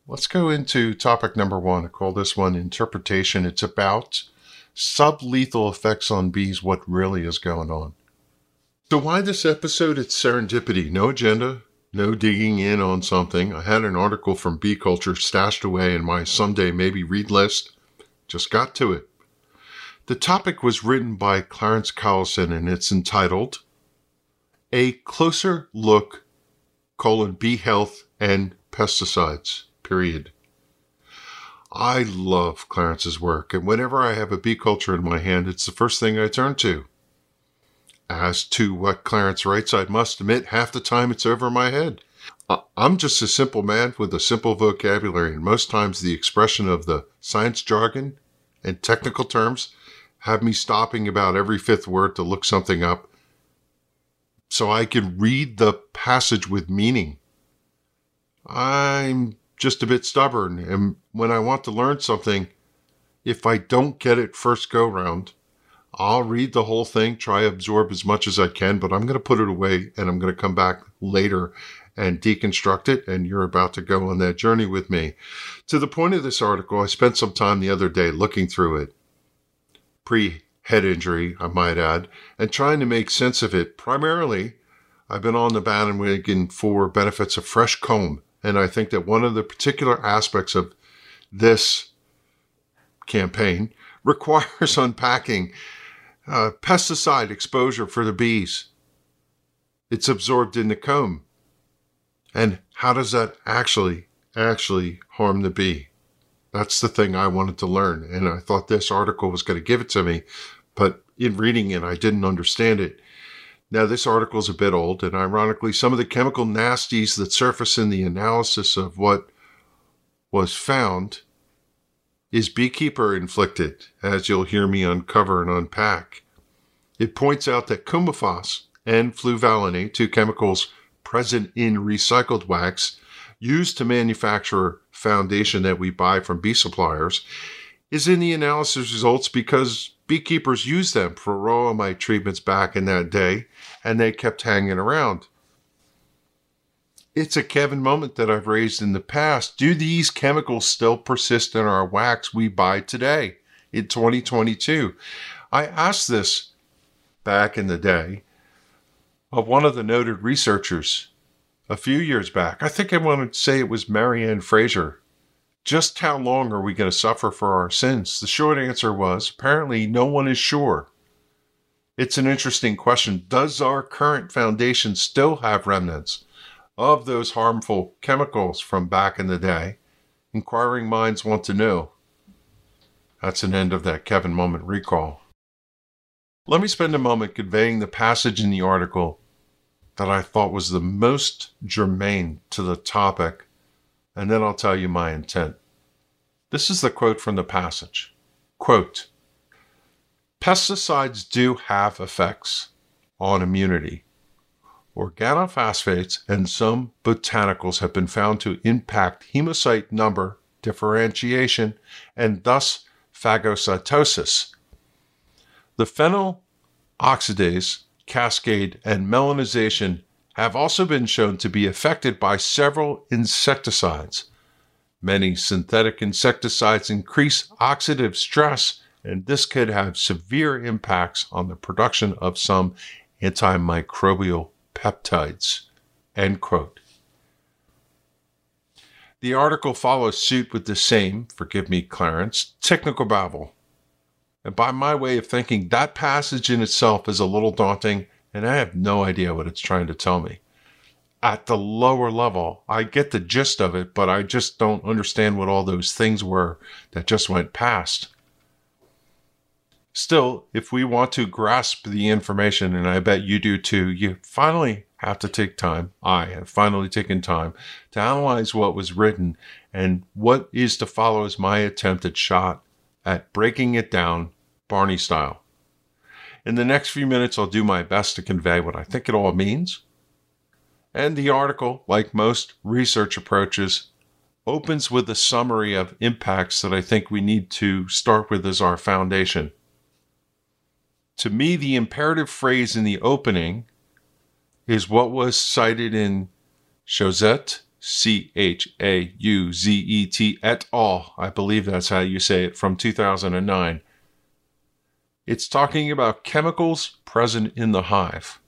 Let's go into topic number one. I call this one interpretation. It's about sublethal effects on bees, what really is going on. So, why this episode? It's serendipity, no agenda, no digging in on something. I had an article from Bee Culture stashed away in my someday maybe read list. Just got to it. The topic was written by Clarence Collison and it's entitled A Closer Look, colon, Bee Health and Pesticides, period. I love Clarence's work, and whenever I have a bee culture in my hand, it's the first thing I turn to. As to what Clarence writes, I must admit, half the time it's over my head. I'm just a simple man with a simple vocabulary, and most times the expression of the science jargon and technical terms have me stopping about every fifth word to look something up so I can read the passage with meaning. I'm just a bit stubborn. And when I want to learn something, if I don't get it first go round, I'll read the whole thing, try absorb as much as I can, but I'm going to put it away and I'm going to come back later and deconstruct it. And you're about to go on that journey with me. To the point of this article, I spent some time the other day looking through it, pre head injury, I might add, and trying to make sense of it. Primarily, I've been on the bandwagon for benefits of fresh comb and I think that one of the particular aspects of this campaign requires unpacking uh, pesticide exposure for the bees. It's absorbed in the comb. And how does that actually, actually harm the bee? That's the thing I wanted to learn. And I thought this article was going to give it to me. But in reading it, I didn't understand it. Now, this article is a bit old, and ironically, some of the chemical nasties that surface in the analysis of what was found is beekeeper inflicted, as you'll hear me uncover and unpack. It points out that coumaphos and fluvalinate, two chemicals present in recycled wax used to manufacture foundation that we buy from bee suppliers, is in the analysis results because beekeepers used them for varroa mite treatments back in that day and they kept hanging around. It's a Kevin moment that I've raised in the past. Do these chemicals still persist in our wax we buy today in 2022? I asked this back in the day of one of the noted researchers a few years back. I think I want to say it was Maryann Frazier just how long are we going to suffer for our sins? The short answer was apparently no one is sure. It's an interesting question. Does our current foundation still have remnants of those harmful chemicals from back in the day? inquiring minds want to know. That's an end of that Kevin moment recall. Let me spend a moment conveying the passage in the article that I thought was the most germane to the topic, and then I'll tell you my intent. This is the quote from the passage. Quote, Pesticides do have effects on immunity. Organophosphates and some botanicals have been found to impact hemocyte number differentiation and thus phagocytosis. The phenol oxidase cascade and melanization have also been shown to be affected by several insecticides. Many synthetic insecticides increase oxidative stress, and this could have severe impacts on the production of some antimicrobial peptides. End quote. The article follows suit with the same, forgive me, Clarence, technical babble. And by my way of thinking, that passage in itself is a little daunting, and I have no idea what it's trying to tell me. At the lower level, I get the gist of it, but I just don't understand what all those things were that just went past. Still, if we want to grasp the information, and I bet you do too, you finally have to take time. I have finally taken time to analyze what was written and what is to follow as my attempted shot at breaking it down Barney style. In the next few minutes, I'll do my best to convey what I think it all means. And the article, like most research approaches, opens with a summary of impacts that I think we need to start with as our foundation. To me, the imperative phrase in the opening is what was cited in Chauzet, C H A U Z E T et al. I believe that's how you say it, from 2009. It's talking about chemicals present in the hive.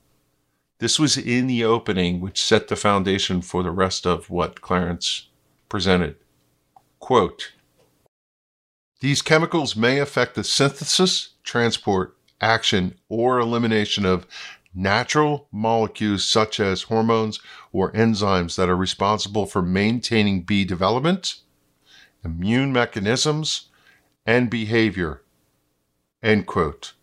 This was in the opening, which set the foundation for the rest of what Clarence presented. Quote These chemicals may affect the synthesis, transport, action, or elimination of natural molecules such as hormones or enzymes that are responsible for maintaining bee development, immune mechanisms, and behavior. End quote.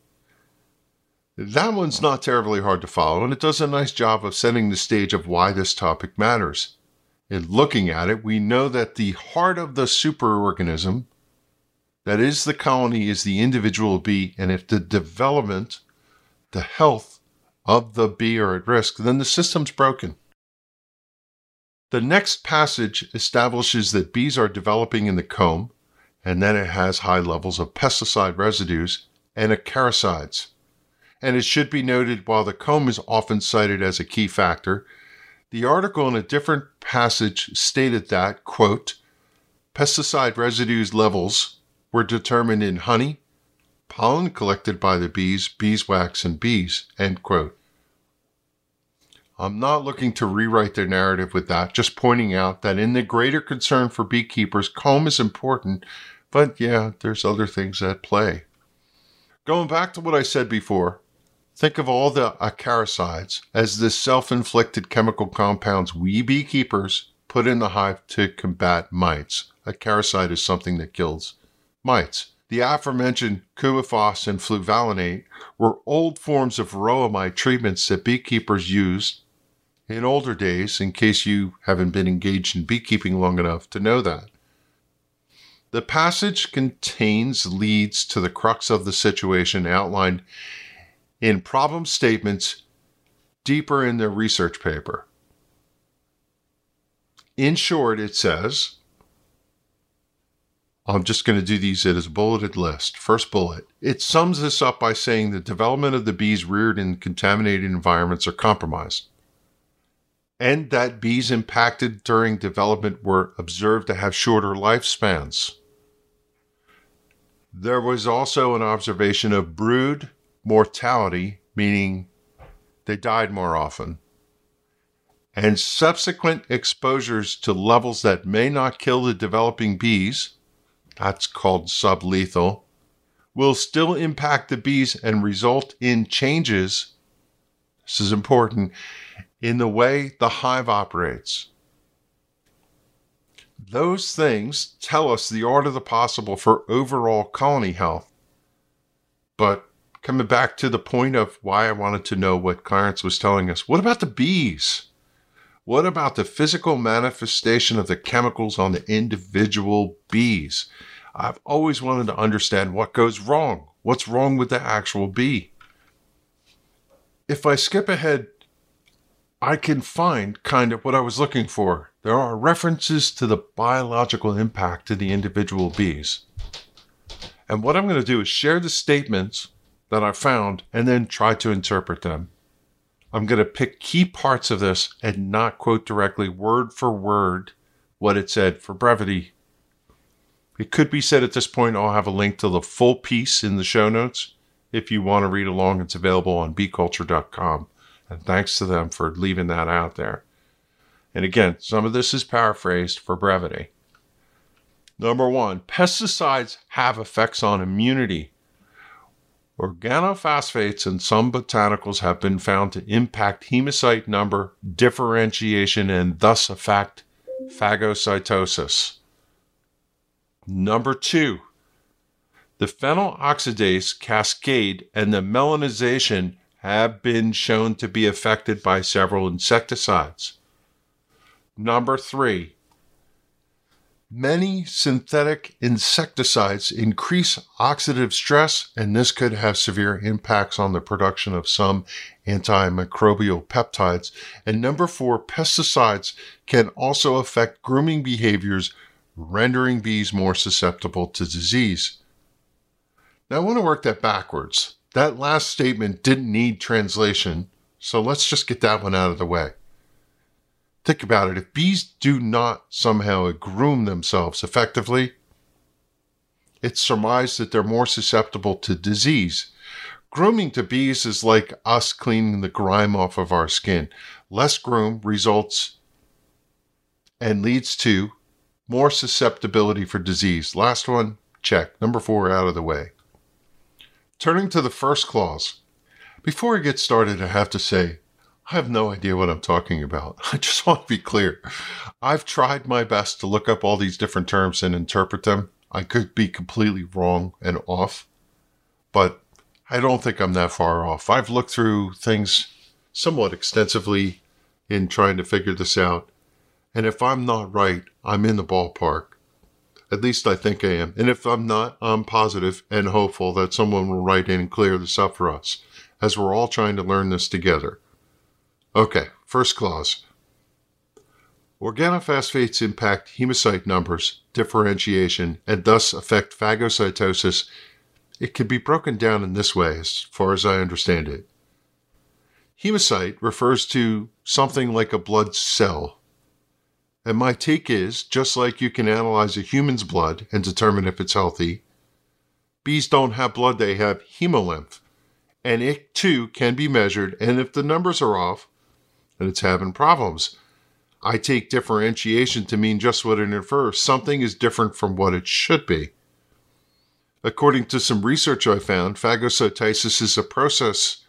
That one's not terribly hard to follow, and it does a nice job of setting the stage of why this topic matters. In looking at it, we know that the heart of the superorganism that is, the colony is the individual bee, and if the development, the health of the bee are at risk, then the system's broken. The next passage establishes that bees are developing in the comb, and then it has high levels of pesticide residues and acaricides. And it should be noted while the comb is often cited as a key factor, the article in a different passage stated that, quote, pesticide residues levels were determined in honey, pollen collected by the bees, beeswax, and bees. End quote. I'm not looking to rewrite their narrative with that, just pointing out that in the greater concern for beekeepers, comb is important, but yeah, there's other things at play. Going back to what I said before, think of all the acaricides as the self inflicted chemical compounds we beekeepers put in the hive to combat mites. Acaricide is something that kills mites. The aforementioned coumaphos and fluvalinate were old forms of varroa mite treatments that beekeepers used in older days, in case you haven't been engaged in beekeeping long enough to know that. The passage contains leads to the crux of the situation outlined in problem statements deeper in their research paper. In short, it says I'm just going to do these as a bulleted list. First bullet. It sums this up by saying the development of the bees reared in contaminated environments are compromised. And that bees impacted during development were observed to have shorter lifespans. There was also an observation of brood mortality, meaning they died more often, and subsequent exposures to levels that may not kill the developing bees that's called sublethal, will still impact the bees and result in changes. This is important in the way the hive operates. those things tell us the art of the possible for overall colony health. But coming back to the point of why I wanted to know what Clarence was telling us, what about the bees? What about the physical manifestation of the chemicals on the individual bees? I've always wanted to understand what goes wrong. What's wrong with the actual bee? If I skip ahead, I can find kind of what I was looking for. There are references to the biological impact to the individual bees. And what I'm going to do is share the statements that I found and then try to interpret them. I'm going to pick key parts of this and not quote directly word for word what it said for brevity. It could be said at this point, I'll have a link to the full piece in the show notes. If you want to read along, it's available on beeculture.com. And thanks to them for leaving that out there. And again, some of this is paraphrased for brevity. Number one, pesticides have effects on immunity. Organophosphates and some botanicals have been found to impact hemocyte number differentiation and thus affect phagocytosis. Number two, the phenoloxidase cascade and the melanization have been shown to be affected by several insecticides. Number three, Many synthetic insecticides increase oxidative stress, and this could have severe impacts on the production of some antimicrobial peptides. And number four, pesticides can also affect grooming behaviors, rendering bees more susceptible to disease. Now, I want to work that backwards. That last statement didn't need translation, so let's just get that one out of the way. Think about it. If bees do not somehow groom themselves effectively, it's surmised that they're more susceptible to disease. Grooming to bees is like us cleaning the grime off of our skin. Less groom results and leads to more susceptibility for disease. Last one, check. Number four out of the way. Turning to the first clause. Before I get started, I have to say I have no idea what I'm talking about. I just want to be clear. I've tried my best to look up all these different terms and interpret them. I could be completely wrong and off, but I don't think I'm that far off. I've looked through things somewhat extensively in trying to figure this out. And if I'm not right, I'm in the ballpark. At least I think I am. And if I'm not, I'm positive and hopeful that someone will write in and clear this up for us, as we're all trying to learn this together. Okay, first clause. Organophosphates impact hemocyte numbers, differentiation, and thus affect phagocytosis. It can be broken down in this way, as far as I understand it. Hemocyte refers to something like a blood cell. And my take is just like you can analyze a human's blood and determine if it's healthy, bees don't have blood, they have hemolymph. And it too can be measured, and if the numbers are off, and it's having problems. I take differentiation to mean just what it infers something is different from what it should be. According to some research I found, phagocytosis is a process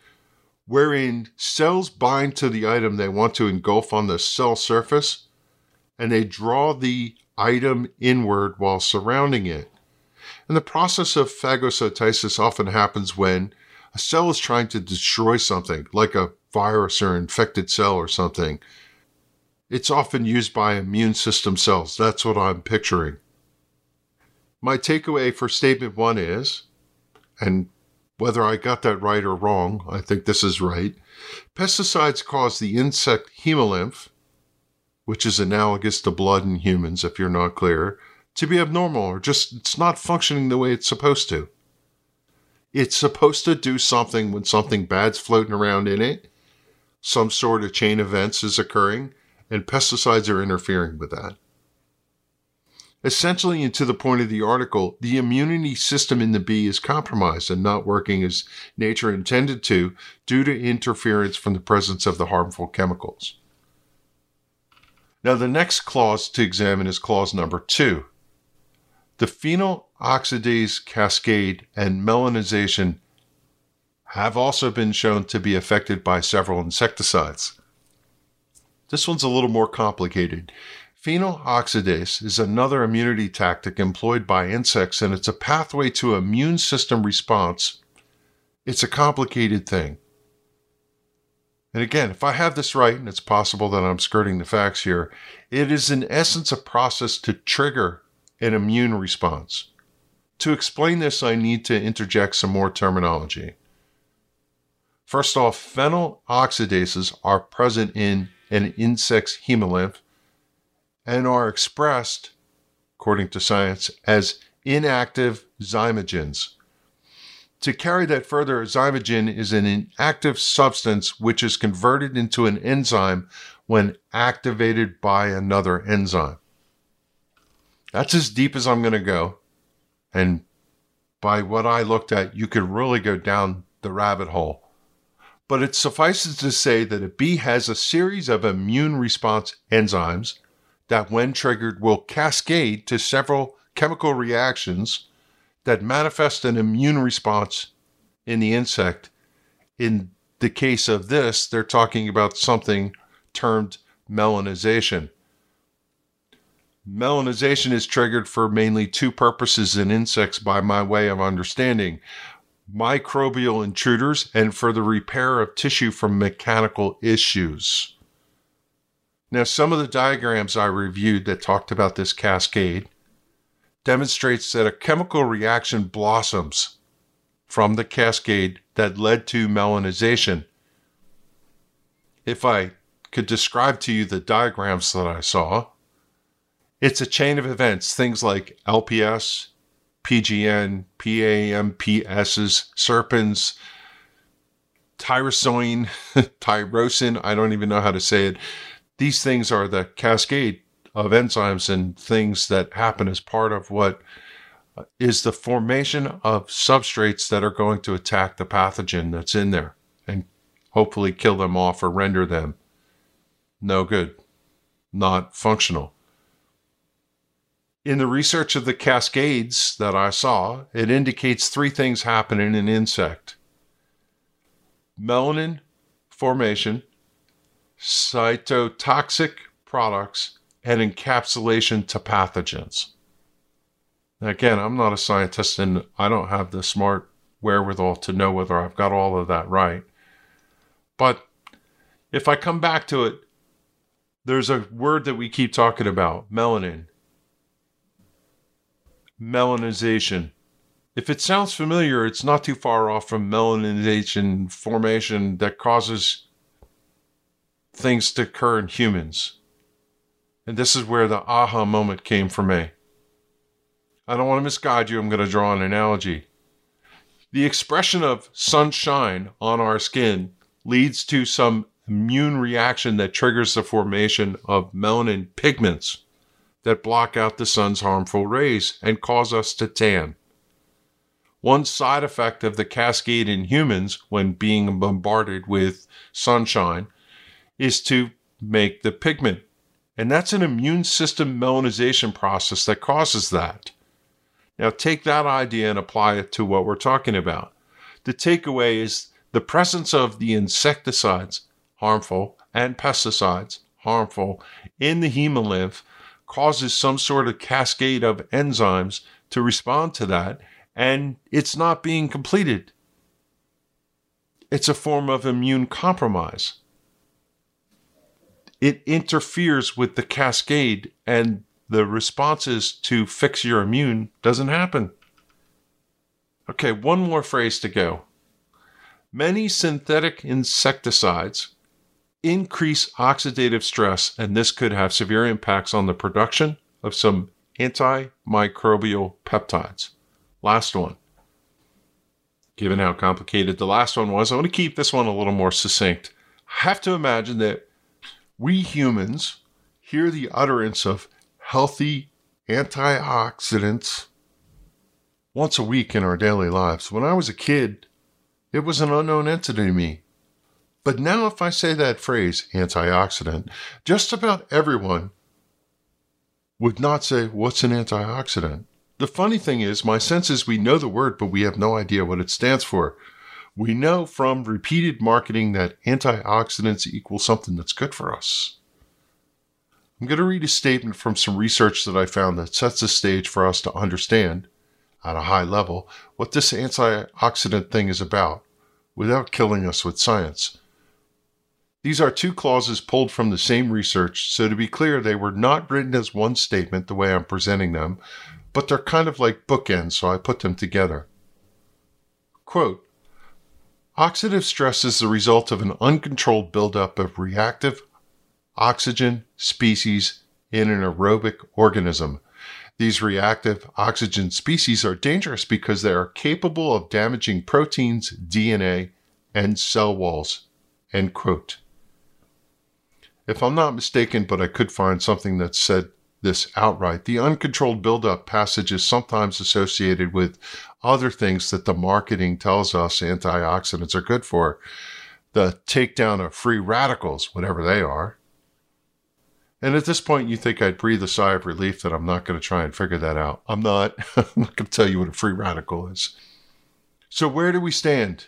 wherein cells bind to the item they want to engulf on the cell surface and they draw the item inward while surrounding it. And the process of phagocytosis often happens when a cell is trying to destroy something, like a virus or infected cell or something. It's often used by immune system cells. That's what I'm picturing. My takeaway for statement one is, and whether I got that right or wrong, I think this is right. Pesticides cause the insect hemolymph, which is analogous to blood in humans, if you're not clear, to be abnormal or just it's not functioning the way it's supposed to. It's supposed to do something when something bad's floating around in it, some sort of chain events is occurring, and pesticides are interfering with that. Essentially, and to the point of the article, the immunity system in the bee is compromised and not working as nature intended to due to interference from the presence of the harmful chemicals. Now, the next clause to examine is clause number two. The phenol oxidase cascade and melanization have also been shown to be affected by several insecticides. This one's a little more complicated. Phenoloxidase is another immunity tactic employed by insects, and it's a pathway to immune system response. It's a complicated thing. And again, if I have this right, and it's possible that I'm skirting the facts here, it is in essence a process to trigger an immune response. To explain this, I need to interject some more terminology. First off, phenoloxidases are present in an insect's hemolymph and are expressed, according to science, as inactive zymogens. To carry that further, a zymogen is an inactive substance which is converted into an enzyme when activated by another enzyme. That's as deep as I'm going to go. And by what I looked at, you could really go down the rabbit hole. But it suffices to say that a bee has a series of immune response enzymes that, when triggered, will cascade to several chemical reactions that manifest an immune response in the insect. In the case of this, they're talking about something termed melanization. Melanization is triggered for mainly two purposes in insects by my way of understanding microbial intruders, and for the repair of tissue from mechanical issues. Now, some of the diagrams I reviewed that talked about this cascade demonstrates that a chemical reaction blossoms from the cascade that led to melanization. If I could describe to you the diagrams that I saw, it's a chain of events, things like LPS, PGN, PAMPSs, serpins, tyrosin, tyrosin, I don't even know how to say it. These things are the cascade of enzymes and things that happen as part of what uh, is the formation of substrates that are going to attack the pathogen that's in there and hopefully kill them off or render them no good, not functional in the research of the cascades that I saw, it indicates three things happen in an insect melanin formation, cytotoxic products, and encapsulation to pathogens. Again, I'm not a scientist and I don't have the smart wherewithal to know whether I've got all of that right. But if I come back to it, there's a word that we keep talking about melanin melanization. If it sounds familiar, it's not too far off from melanization formation that causes things to occur in humans. And this is where the aha moment came for me. I don't want to misguide you, I'm going to draw an analogy. The expression of sunshine on our skin leads to some immune reaction that triggers the formation of melanin pigments that block out the sun's harmful rays and cause us to tan. One side effect of the cascade in humans when being bombarded with sunshine is to make the pigment. And that's an immune system melanization process that causes that. Now, take that idea and apply it to what we're talking about. The takeaway is the presence of the insecticides, harmful, and pesticides, harmful, in the hemolymph causes some sort of cascade of enzymes to respond to that, and it's not being completed. It's a form of immune compromise. It interferes with the cascade, and the responses to fix your immune doesn't happen. Okay, one more phrase to go. Many synthetic insecticides increase oxidative stress, and this could have severe impacts on the production of some antimicrobial peptides. Last one. Given how complicated the last one was, I want to keep this one a little more succinct. I have to imagine that we humans hear the utterance of healthy antioxidants once a week in our daily lives. When I was a kid, it was an unknown entity to me. But now, if I say that phrase, antioxidant, just about everyone would not say, What's an antioxidant? The funny thing is, my sense is we know the word, but we have no idea what it stands for. We know from repeated marketing that antioxidants equal something that's good for us. I'm going to read a statement from some research that I found that sets the stage for us to understand, at a high level, what this antioxidant thing is about without killing us with science. These are two clauses pulled from the same research, so to be clear, they were not written as one statement the way I'm presenting them, but they're kind of like bookends, so I put them together. Quote Oxidative stress is the result of an uncontrolled buildup of reactive oxygen species in an aerobic organism. These reactive oxygen species are dangerous because they are capable of damaging proteins, DNA, and cell walls. End quote. If I'm not mistaken, but I could find something that said this outright, the uncontrolled buildup passage is sometimes associated with other things that the marketing tells us antioxidants are good for. The takedown of free radicals, whatever they are. And at this point, you think I'd breathe a sigh of relief that I'm not going to try and figure that out. I'm not. I'm not going to tell you what a free radical is. So, where do we stand?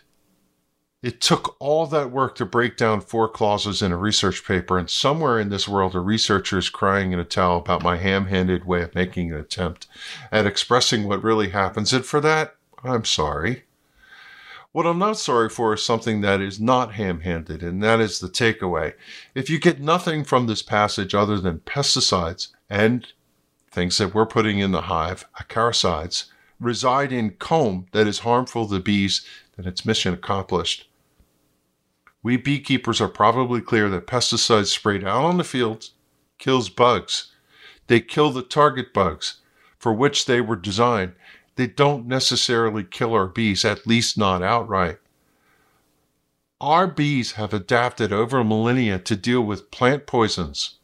It took all that work to break down four clauses in a research paper, and somewhere in this world a researcher is crying in a towel about my ham handed way of making an attempt at expressing what really happens, and for that, I'm sorry. What I'm not sorry for is something that is not ham handed, and that is the takeaway. If you get nothing from this passage other than pesticides and things that we're putting in the hive, acaricides, reside in comb that is harmful to bees, then it's mission accomplished. We beekeepers are probably clear that pesticides sprayed out on the fields kills bugs. They kill the target bugs for which they were designed. They don't necessarily kill our bees, at least not outright. Our bees have adapted over millennia to deal with plant poisons.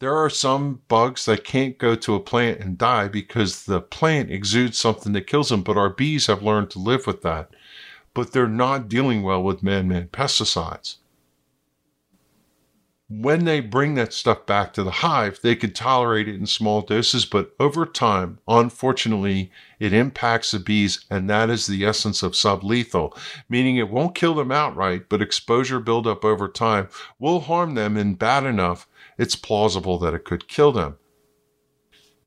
There are some bugs that can't go to a plant and die because the plant exudes something that kills them, but our bees have learned to live with that but they're not dealing well with man made pesticides. When they bring that stuff back to the hive, they can tolerate it in small doses, but over time, unfortunately, it impacts the bees, and that is the essence of sublethal, meaning it won't kill them outright, but exposure buildup over time will harm them, and bad enough, it's plausible that it could kill them.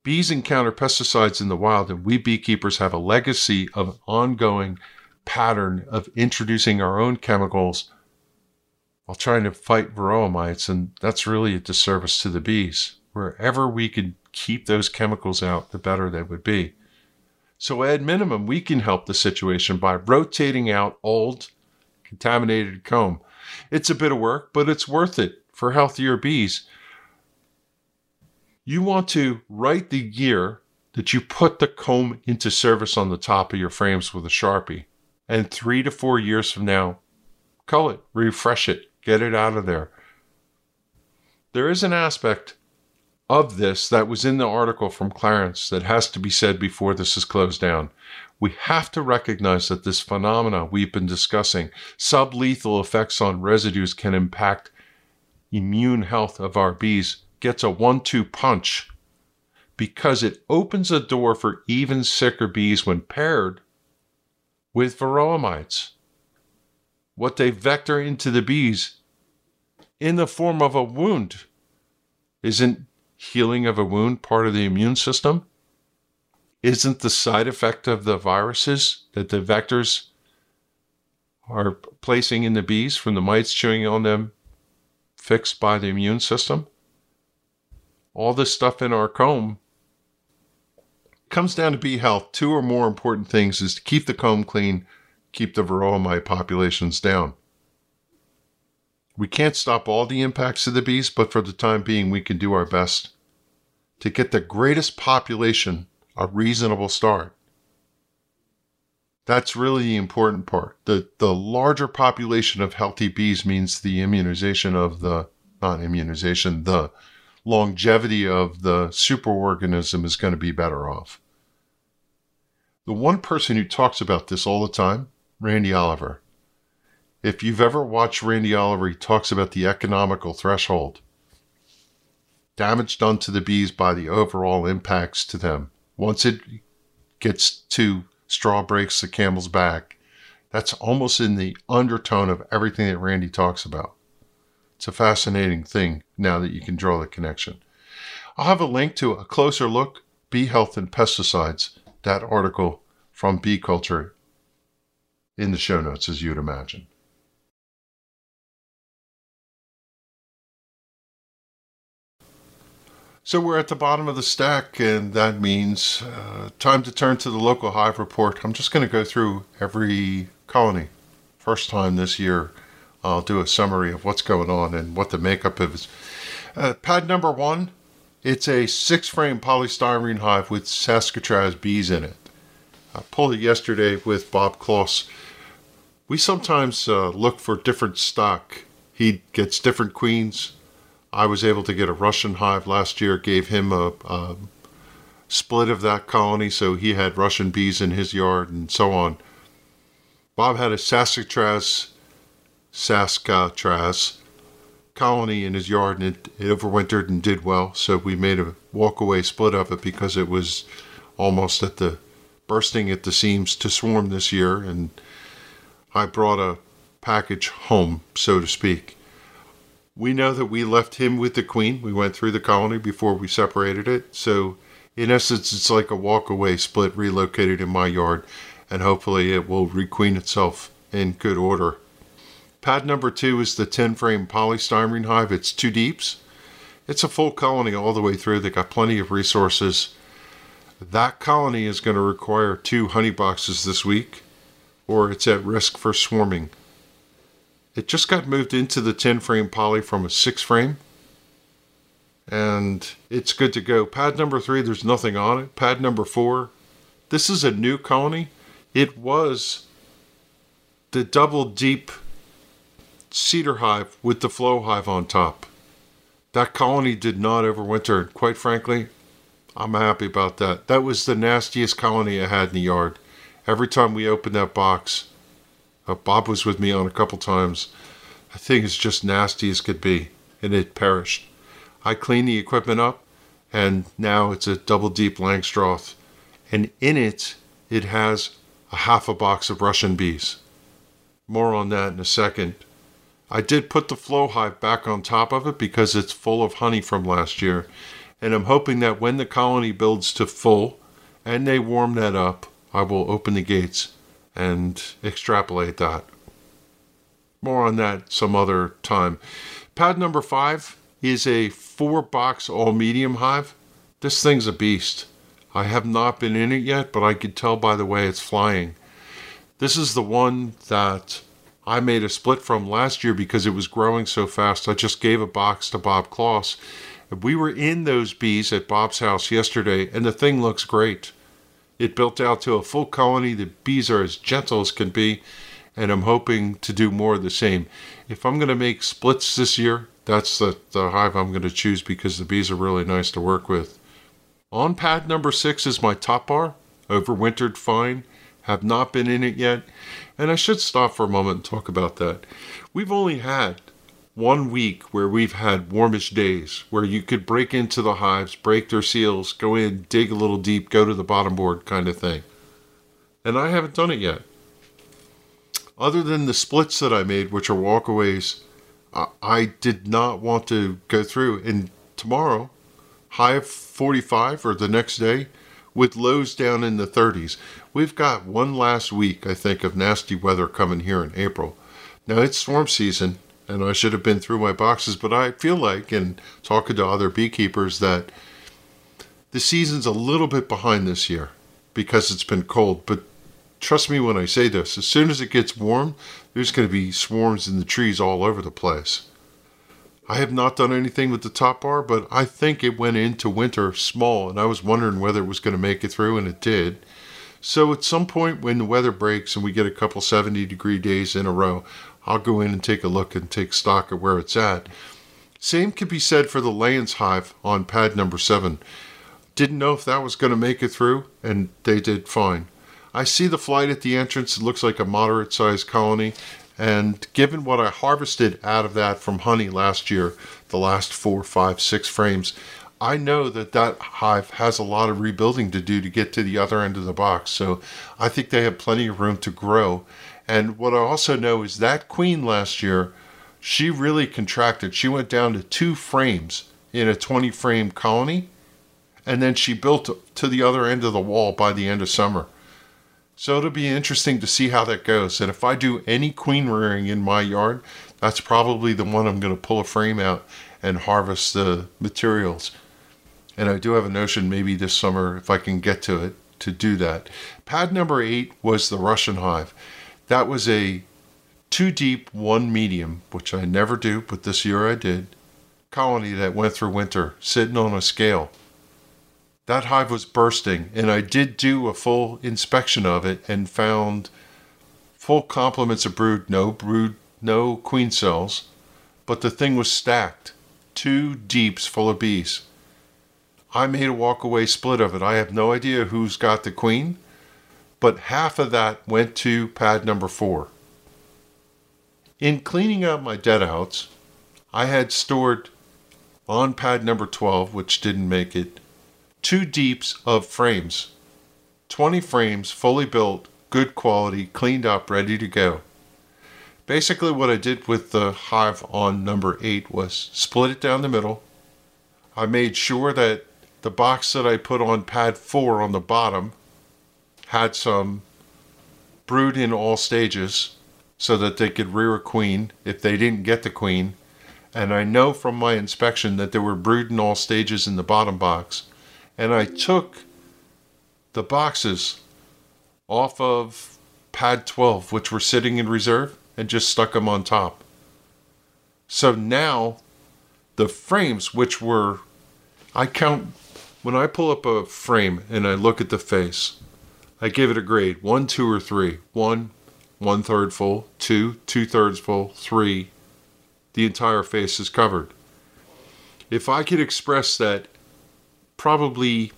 Bees encounter pesticides in the wild, and we beekeepers have a legacy of ongoing pattern of introducing our own chemicals while trying to fight varroa mites, and that's really a disservice to the bees. Wherever we could keep those chemicals out, the better they would be. So, at minimum, we can help the situation by rotating out old, contaminated comb. It's a bit of work, but it's worth it for healthier bees. You want to write the year that you put the comb into service on the top of your frames with a Sharpie and three to four years from now, cull it, refresh it, get it out of there. There is an aspect of this that was in the article from Clarence that has to be said before this is closed down. We have to recognize that this phenomena we've been discussing, sublethal effects on residues, can impact immune health of our bees, gets a one two punch because it opens a door for even sicker bees when paired with varroa mites. What they vector into the bees in the form of a wound. Isn't healing of a wound part of the immune system? Isn't the side effect of the viruses that the vectors are placing in the bees from the mites chewing on them fixed by the immune system? All this stuff in our comb comes down to bee health. Two or more important things is to keep the comb clean, keep the varroa mite populations down. We can't stop all the impacts of the bees, but for the time being, we can do our best to get the greatest population a reasonable start. That's really the important part. The, the larger population of healthy bees means the immunization of the, not immunization, the longevity of the superorganism is going to be better off. The one person who talks about this all the time, Randy Oliver. If you've ever watched Randy Oliver, he talks about the economical threshold. Damage done to the bees by the overall impacts to them. Once it gets to straw breaks the camel's back, that's almost in the undertone of everything that Randy talks about. It's a fascinating thing now that you can draw the connection. I'll have a link to a closer look, Bee Health and Pesticides, that article from Bee Culture in the show notes, as you'd imagine. So we're at the bottom of the stack, and that means uh, time to turn to the local hive report. I'm just going to go through every colony. First time this year, I'll do a summary of what's going on and what the makeup is. Uh, pad number one, it's a six frame polystyrene hive with Saskatraz bees in it. I pulled it yesterday with Bob Kloss. We sometimes uh, look for different stock. He gets different queens, I was able to get a Russian hive last year, gave him a, a split of that colony, so he had Russian bees in his yard and so on. Bob had a Saskatraz, Saskatraz colony in his yard and it, it overwintered and did well. So we made a walkaway split of it because it was almost at the bursting at the seams to swarm this year. And I brought a package home, so to speak. We know that we left him with the queen. We went through the colony before we separated it. So, in essence, it's like a walkaway split relocated in my yard, and hopefully it will requeen itself in good order. Pad number two is the 10 frame polystyrene hive. It's two deeps. It's a full colony all the way through. They got plenty of resources. That colony is going to require two honey boxes this week, or it's at risk for swarming. It just got moved into the 10 frame poly from a 6 frame. And it's good to go. Pad number 3, there's nothing on it. Pad number 4, this is a new colony. It was the double deep cedar hive with the flow hive on top. That colony did not overwinter. Quite frankly, I'm happy about that. That was the nastiest colony I had in the yard. Every time we opened that box, uh, Bob was with me on a couple times. The thing is just nasty as could be, and it perished. I cleaned the equipment up, and now it's a double deep Langstroth, and in it, it has a half a box of Russian bees. More on that in a second. I did put the flow hive back on top of it because it's full of honey from last year, and I'm hoping that when the colony builds to full and they warm that up, I will open the gates and extrapolate that. More on that some other time. Pad number five is a four box all medium hive. This thing's a beast. I have not been in it yet, but I could tell by the way it's flying. This is the one that I made a split from last year because it was growing so fast. I just gave a box to Bob Kloss. We were in those bees at Bob's house yesterday, and the thing looks great. It built out to a full colony. The bees are as gentle as can be, and I'm hoping to do more of the same. If I'm going to make splits this year, that's the, the hive I'm going to choose because the bees are really nice to work with. On pad number six is my top bar, overwintered fine. Have not been in it yet, and I should stop for a moment and talk about that. We've only had one week where we've had warmish days where you could break into the hives, break their seals, go in, dig a little deep, go to the bottom board kind of thing. And I haven't done it yet. Other than the splits that I made, which are walkaways, I did not want to go through. And tomorrow, high of 45 or the next day, with lows down in the 30s. We've got one last week, I think, of nasty weather coming here in April. Now it's swarm season, and I should have been through my boxes, but I feel like, in talking to other beekeepers, that the season's a little bit behind this year because it's been cold. But trust me when I say this, as soon as it gets warm, there's going to be swarms in the trees all over the place. I have not done anything with the top bar, but I think it went into winter small, and I was wondering whether it was going to make it through, and it did. So at some point when the weather breaks and we get a couple 70 degree days in a row, I'll go in and take a look and take stock of where it's at. Same can be said for the Layens hive on pad number seven. Didn't know if that was going to make it through, and they did fine. I see the flight at the entrance. It looks like a moderate sized colony. And given what I harvested out of that from honey last year, the last four, five, six frames, I know that that hive has a lot of rebuilding to do to get to the other end of the box. So I think they have plenty of room to grow. And what I also know is that queen last year, she really contracted. She went down to two frames in a 20 frame colony, and then she built to the other end of the wall by the end of summer. So it'll be interesting to see how that goes. And if I do any queen rearing in my yard, that's probably the one I'm going to pull a frame out and harvest the materials. And I do have a notion maybe this summer, if I can get to it, to do that. Pad number eight was the Russian hive. That was a two deep, one medium, which I never do, but this year I did, colony that went through winter, sitting on a scale. That hive was bursting, and I did do a full inspection of it and found full complements of brood, no brood, no queen cells, but the thing was stacked, two deeps full of bees. I made a walkaway split of it. I have no idea who's got the queen, but half of that went to pad number four. In cleaning out my dead outs, I had stored on pad number 12, which didn't make it, two deeps of frames. 20 frames, fully built, good quality, cleaned up, ready to go. Basically, what I did with the hive on number 8 was split it down the middle. I made sure that the box that I put on pad 4 on the bottom had some brood in all stages so that they could rear a queen if they didn't get the queen. And I know from my inspection that there were brood in all stages in the bottom box. And I took the boxes off of pad 12, which were sitting in reserve, and just stuck them on top. So now the frames, which were, I count when I pull up a frame and I look at the face, I give it a grade one, two, or three. One, one third full. Two, two thirds full. Three, the entire face is covered. If I could express that, probably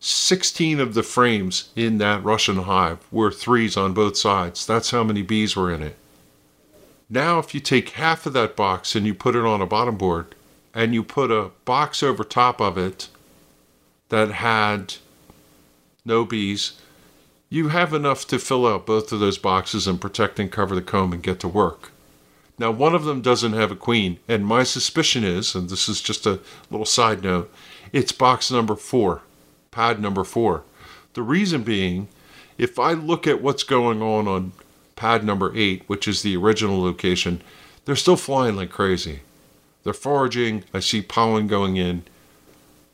16 of the frames in that Russian hive were threes on both sides. That's how many bees were in it. Now, if you take half of that box and you put it on a bottom board and you put a box over top of it that had no bees, you have enough to fill out both of those boxes and protect and cover the comb and get to work. Now, one of them doesn't have a queen, and my suspicion is, and this is just a little side note, it's box number four, pad number four. The reason being, if I look at what's going on on pad number eight, which is the original location, they're still flying like crazy. They're foraging, I see pollen going in,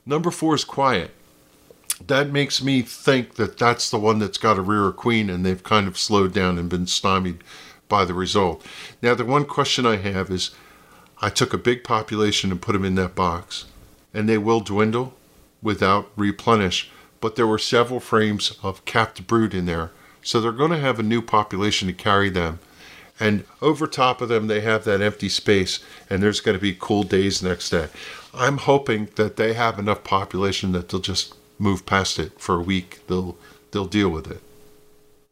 Number four is quiet. That makes me think that that's the one that's got a rear queen and they've kind of slowed down and been stymied by the result. Now, the one question I have is I took a big population and put them in that box, and they will dwindle without replenish, but there were several frames of capped brood in there, so they're going to have a new population to carry them. And over top of them, they have that empty space, and there's going to be cool days next day. I'm hoping that they have enough population that they'll just move past it for a week. They'll they'll deal with it.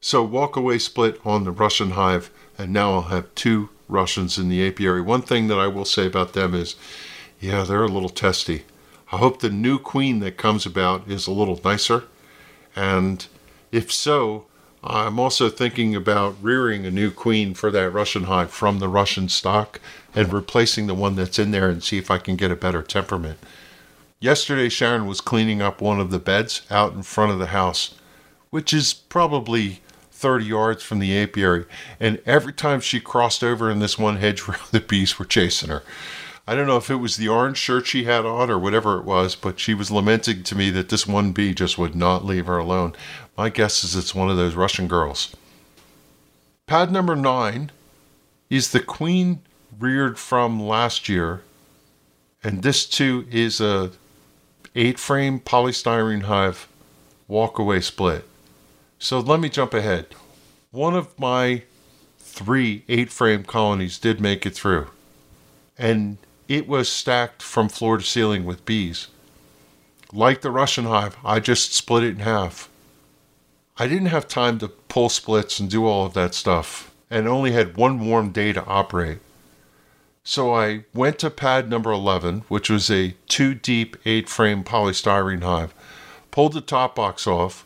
So walk away split on the Russian hive, and now I'll have two Russians in the apiary. One thing that I will say about them is, yeah, they're a little testy. I hope the new queen that comes about is a little nicer, and if so, I'm also thinking about rearing a new queen for that Russian hive from the Russian stock and replacing the one that's in there and see if I can get a better temperament. Yesterday, Sharon was cleaning up one of the beds out in front of the house, which is probably 30 yards from the apiary, and every time she crossed over in this one hedgerow, the bees were chasing her. I don't know if it was the orange shirt she had on or whatever it was, but she was lamenting to me that this one bee just would not leave her alone. My guess is it's one of those Russian girls. Pad number nine is the queen reared from last year, and this too is a eight frame polystyrene hive walkaway split. So let me jump ahead. One of my three eight frame colonies did make it through, and it was stacked from floor to ceiling with bees. Like the Russian hive, I just split it in half. I didn't have time to pull splits and do all of that stuff, and only had one warm day to operate. So I went to pad number 11, which was a two deep, eight frame polystyrene hive, pulled the top box off,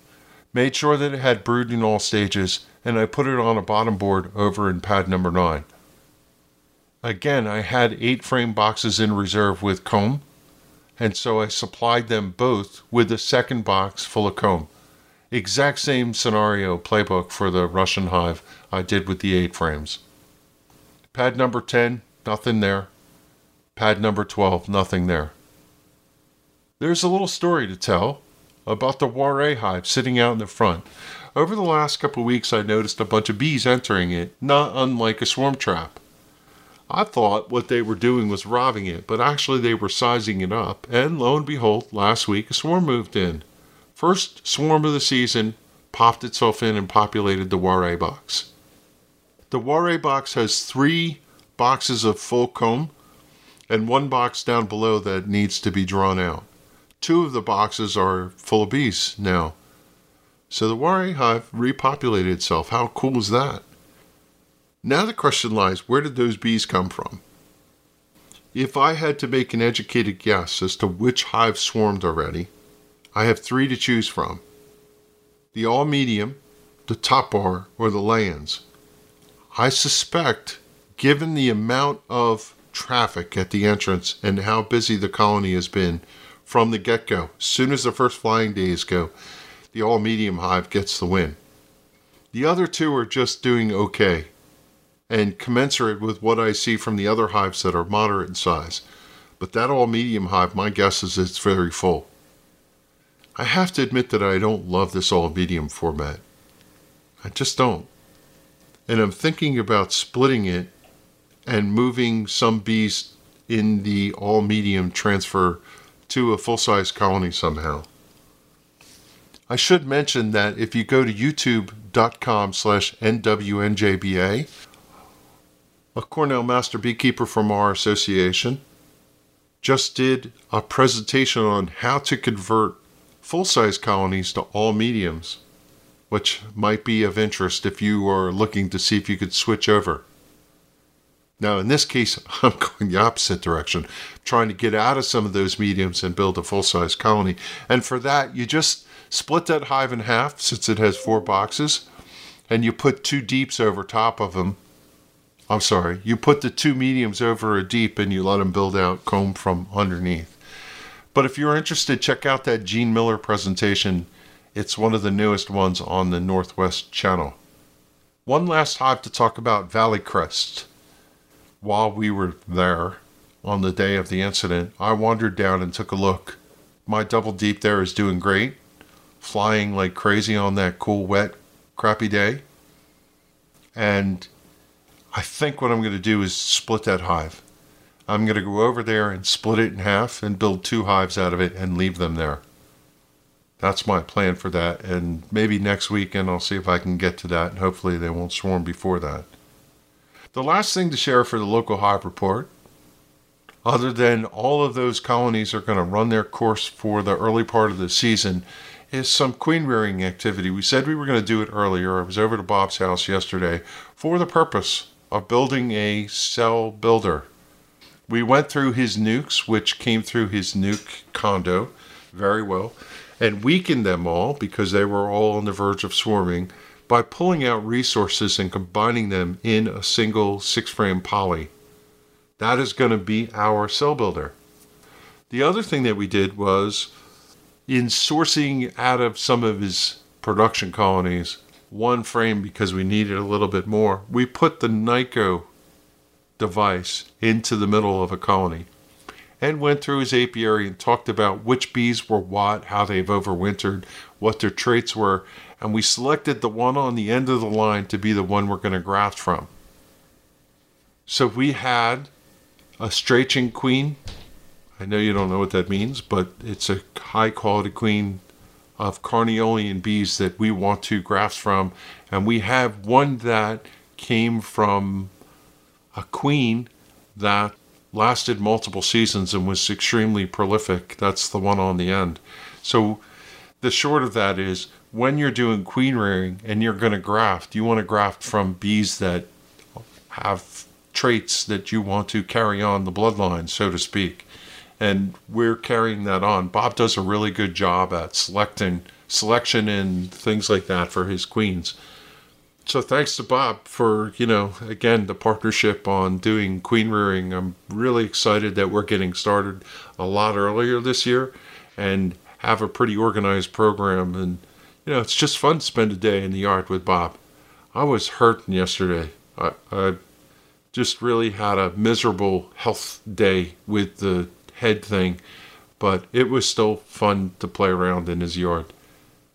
made sure that it had brood in all stages, and I put it on a bottom board over in pad number 9. Again, I had eight frame boxes in reserve with comb, And so I supplied them both with a second box full of comb. Exact same scenario playbook for the Russian hive I did with the eight frames. Pad number 10, nothing there. Pad number 12, nothing there. There's a little story to tell about the Warre hive sitting out in the front. Over the last couple weeks, I noticed a bunch of bees entering it, not unlike a swarm trap. I thought what they were doing was robbing it, but actually they were sizing it up, and lo and behold, last week a swarm moved in. First swarm of the season popped itself in and populated the Warre box. The Warre box has three boxes of full comb and one box down below that needs to be drawn out. Two of the boxes are full of bees now. So the Warre hive repopulated itself. How cool is that? Now the question lies where did those bees come from? If I had to make an educated guess as to which hive swarmed already, I have three to choose from the all medium, the top bar, or the Layens. I suspect, given the amount of traffic at the entrance and how busy the colony has been from the get go, as soon as the first flying days go, the all medium hive gets the win. The other two are just doing okay and commensurate with what I see from the other hives that are moderate in size. But that all medium hive, my guess is it's very full. I have to admit that I don't love this all medium format. I just don't. And I'm thinking about splitting it and moving some bees in the all medium transfer to a full size colony somehow. I should mention that if you go to youtube.com slash nwnjba, a Cornell master beekeeper from our association just did a presentation on how to convert full size colonies to all mediums, which might be of interest if you are looking to see if you could switch over. Now, in this case, I'm going the opposite direction, trying to get out of some of those mediums and build a full size colony. And for that, you just split that hive in half since it has four boxes, and you put two deeps over top of them. I'm sorry, you put the two mediums over a deep and you let them build out comb from underneath. But if you're interested, check out that Jean Miller presentation. It's one of the newest ones on the Northwest channel. One last hive to talk about Valley Crest while we were there on the day of the incident, I wandered down and took a look. My double deep there is doing great, flying like crazy on that cool, wet, crappy day. And I think what I'm going to do is split that hive. I'm going to go over there and split it in half and build two hives out of it and leave them there. That's my plan for that. And maybe next weekend I'll see if I can get to that. And hopefully they won't swarm before that. The last thing to share for the local hive report, other than all of those colonies are going to run their course for the early part of the season, is some queen rearing activity. We said we were going to do it earlier. I was over to Bob's house yesterday for the purpose of building a cell builder. We went through his nukes, which came through his nuke condo very well, and weakened them all because they were all on the verge of swarming by pulling out resources and combining them in a single six frame poly. That is going to be our cell builder. The other thing that we did was in sourcing out of some of his production colonies one frame because we needed a little bit more, we put the Nicot device into the middle of a colony and went through his apiary and talked about which bees were what, how they've overwintered, what their traits were, and we selected the one on the end of the line to be the one we're going to graft from. So we had a Strachan queen. I know you don't know what that means, but it's a high quality queen of carniolan bees that we want to graft from. And we have one that came from a queen that lasted multiple seasons and was extremely prolific. That's the one on the end. So the short of that is when you're doing queen rearing and you're going to graft, you want to graft from bees that have traits that you want to carry on the bloodline, so to speak. And we're carrying that on. Bob does a really good job at selecting selection and things like that for his queens. So thanks to Bob for, you know, again, the partnership on doing queen rearing. I'm really excited that we're getting started a lot earlier this year and have a pretty organized program. And, you know, it's just fun to spend a day in the yard with Bob. I was hurting yesterday. I, I just really had a miserable health day with the head thing, but it was still fun to play around in his yard.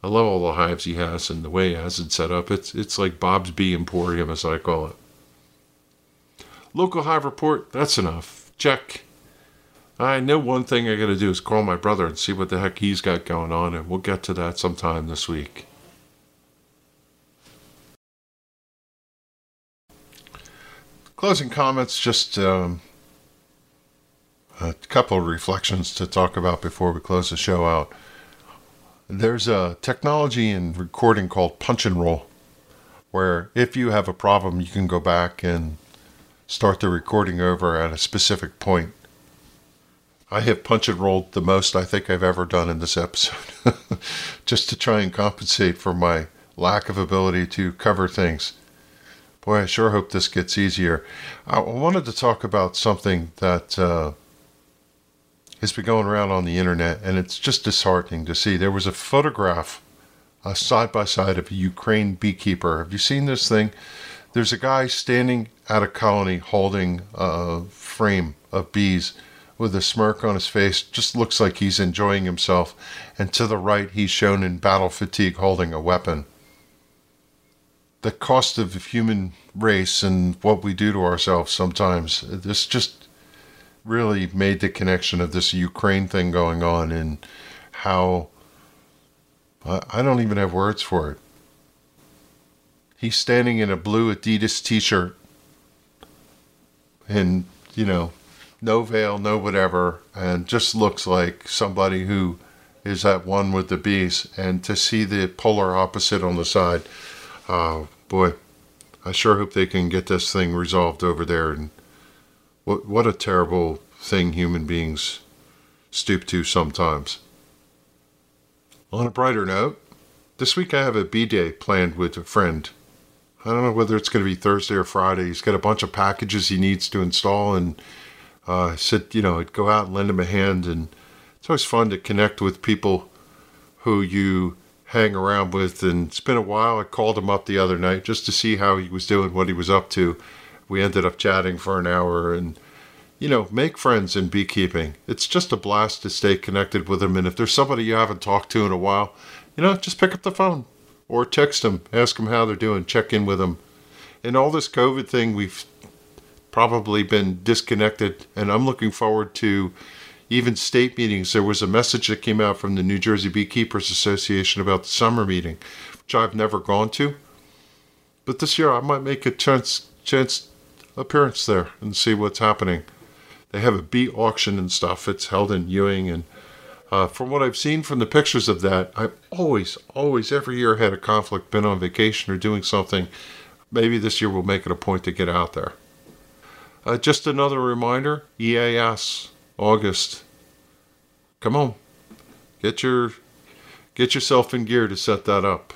I love all the hives he has and the way he has it set up. It's it's like Bob's Bee Emporium, as I call it. Local hive report. That's enough. Check. I know one thing I got to do is call my brother and see what the heck he's got going on, and we'll get to that sometime this week. Closing comments, just um, a couple of reflections to talk about before we close the show out. There's a technology in recording called punch and roll, where if you have a problem, you can go back and start the recording over at a specific point. I have punch and rolled the most I think I've ever done in this episode, just to try and compensate for my lack of ability to cover things. Boy, I sure hope this gets easier. I wanted to talk about something that uh, has been going around on the internet, and it's just disheartening to see. There was a photograph, a side by side of a Ukraine beekeeper. Have you seen this thing? There's a guy standing at a colony holding a frame of bees with a smirk on his face. Just looks like he's enjoying himself. And to the right, he's shown in battle fatigue holding a weapon the cost of the human race and what we do to ourselves sometimes. This just really made the connection of this Ukraine thing going on and how I don't even have words for it. He's standing in a blue Adidas t shirt and, you know, no veil, no whatever, and just looks like somebody who is at one with the beast. And to see the polar opposite on the side, uh, boy, I sure hope they can get this thing resolved over there. And what what a terrible thing human beings stoop to sometimes. On a brighter note, this week I have a B day planned with a friend. I don't know whether it's going to be Thursday or Friday. He's got a bunch of packages he needs to install, and uh, I said, you know, I'd go out and lend him a hand. And it's always fun to connect with people who you hang around with. And it's been a while. I called him up the other night just to see how he was doing, what he was up to. We ended up chatting for an hour and, you know, make friends in beekeeping. It's just a blast to stay connected with them. And if there's somebody you haven't talked to in a while, you know, just pick up the phone or text them, ask them how they're doing, check in with them. And all this COVID thing, we've probably been disconnected. And I'm looking forward to even state meetings. There was a message that came out from the New Jersey Beekeepers Association about the summer meeting, which I've never gone to. But this year I might make a chance chance appearance there and see what's happening. They have a bee auction and stuff. It's held in Ewing, and uh, from what I've seen from the pictures of that, I've always, always, every year had a conflict, been on vacation or doing something. Maybe this year we'll make it a point to get out there. Uh, just another reminder: EAS August. Come on. Get your get yourself in gear to set that up.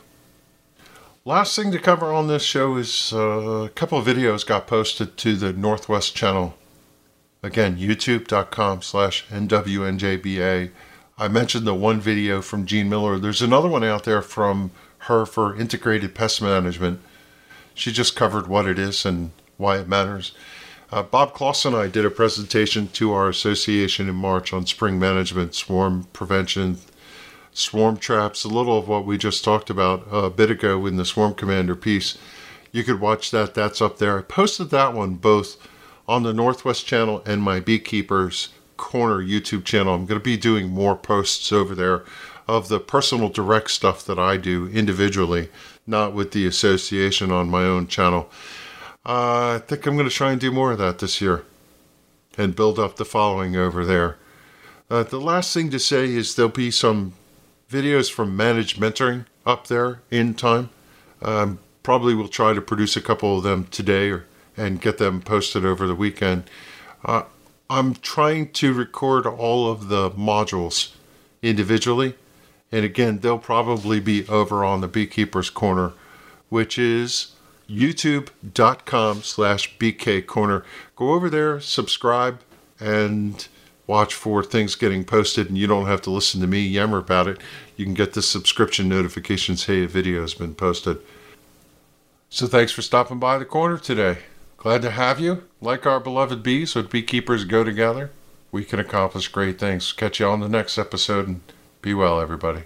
Last thing to cover on this show is uh, a couple of videos got posted to the Northwest channel. Again, youtube.com slash NWNJBA. I mentioned the one video from Jean Miller. There's another one out there from her for integrated pest management. She just covered what it is and why it matters. Uh, Bob Kloss and I did a presentation to our association in March on spring management, swarm prevention, swarm traps, a little of what we just talked about a bit ago in the Swarm Commander piece. You could watch that, that's up there. I posted that one both on the Northwest channel and my Beekeepers Corner YouTube channel. I'm going to be doing more posts over there of the personal direct stuff that I do individually, not with the association on my own channel. Uh, I think I'm going to try and do more of that this year and build up the following over there. Uh, the last thing to say is there'll be some videos from Managed Mentoring up there in time. Um, probably will try to produce a couple of them today or, and get them posted over the weekend. Uh, I'm trying to record all of the modules individually. And again, they'll probably be over on the Beekeeper's Corner, which is youtube.com slash BK Corner. Go over there, subscribe, and watch for things getting posted. And you don't have to listen to me yammer about it. You can get the subscription notifications hey, a video has been posted. So thanks for stopping by the corner today. Glad to have you. Like our beloved bees, when beekeepers go together, we can accomplish great things. Catch you on the next episode and be well, everybody.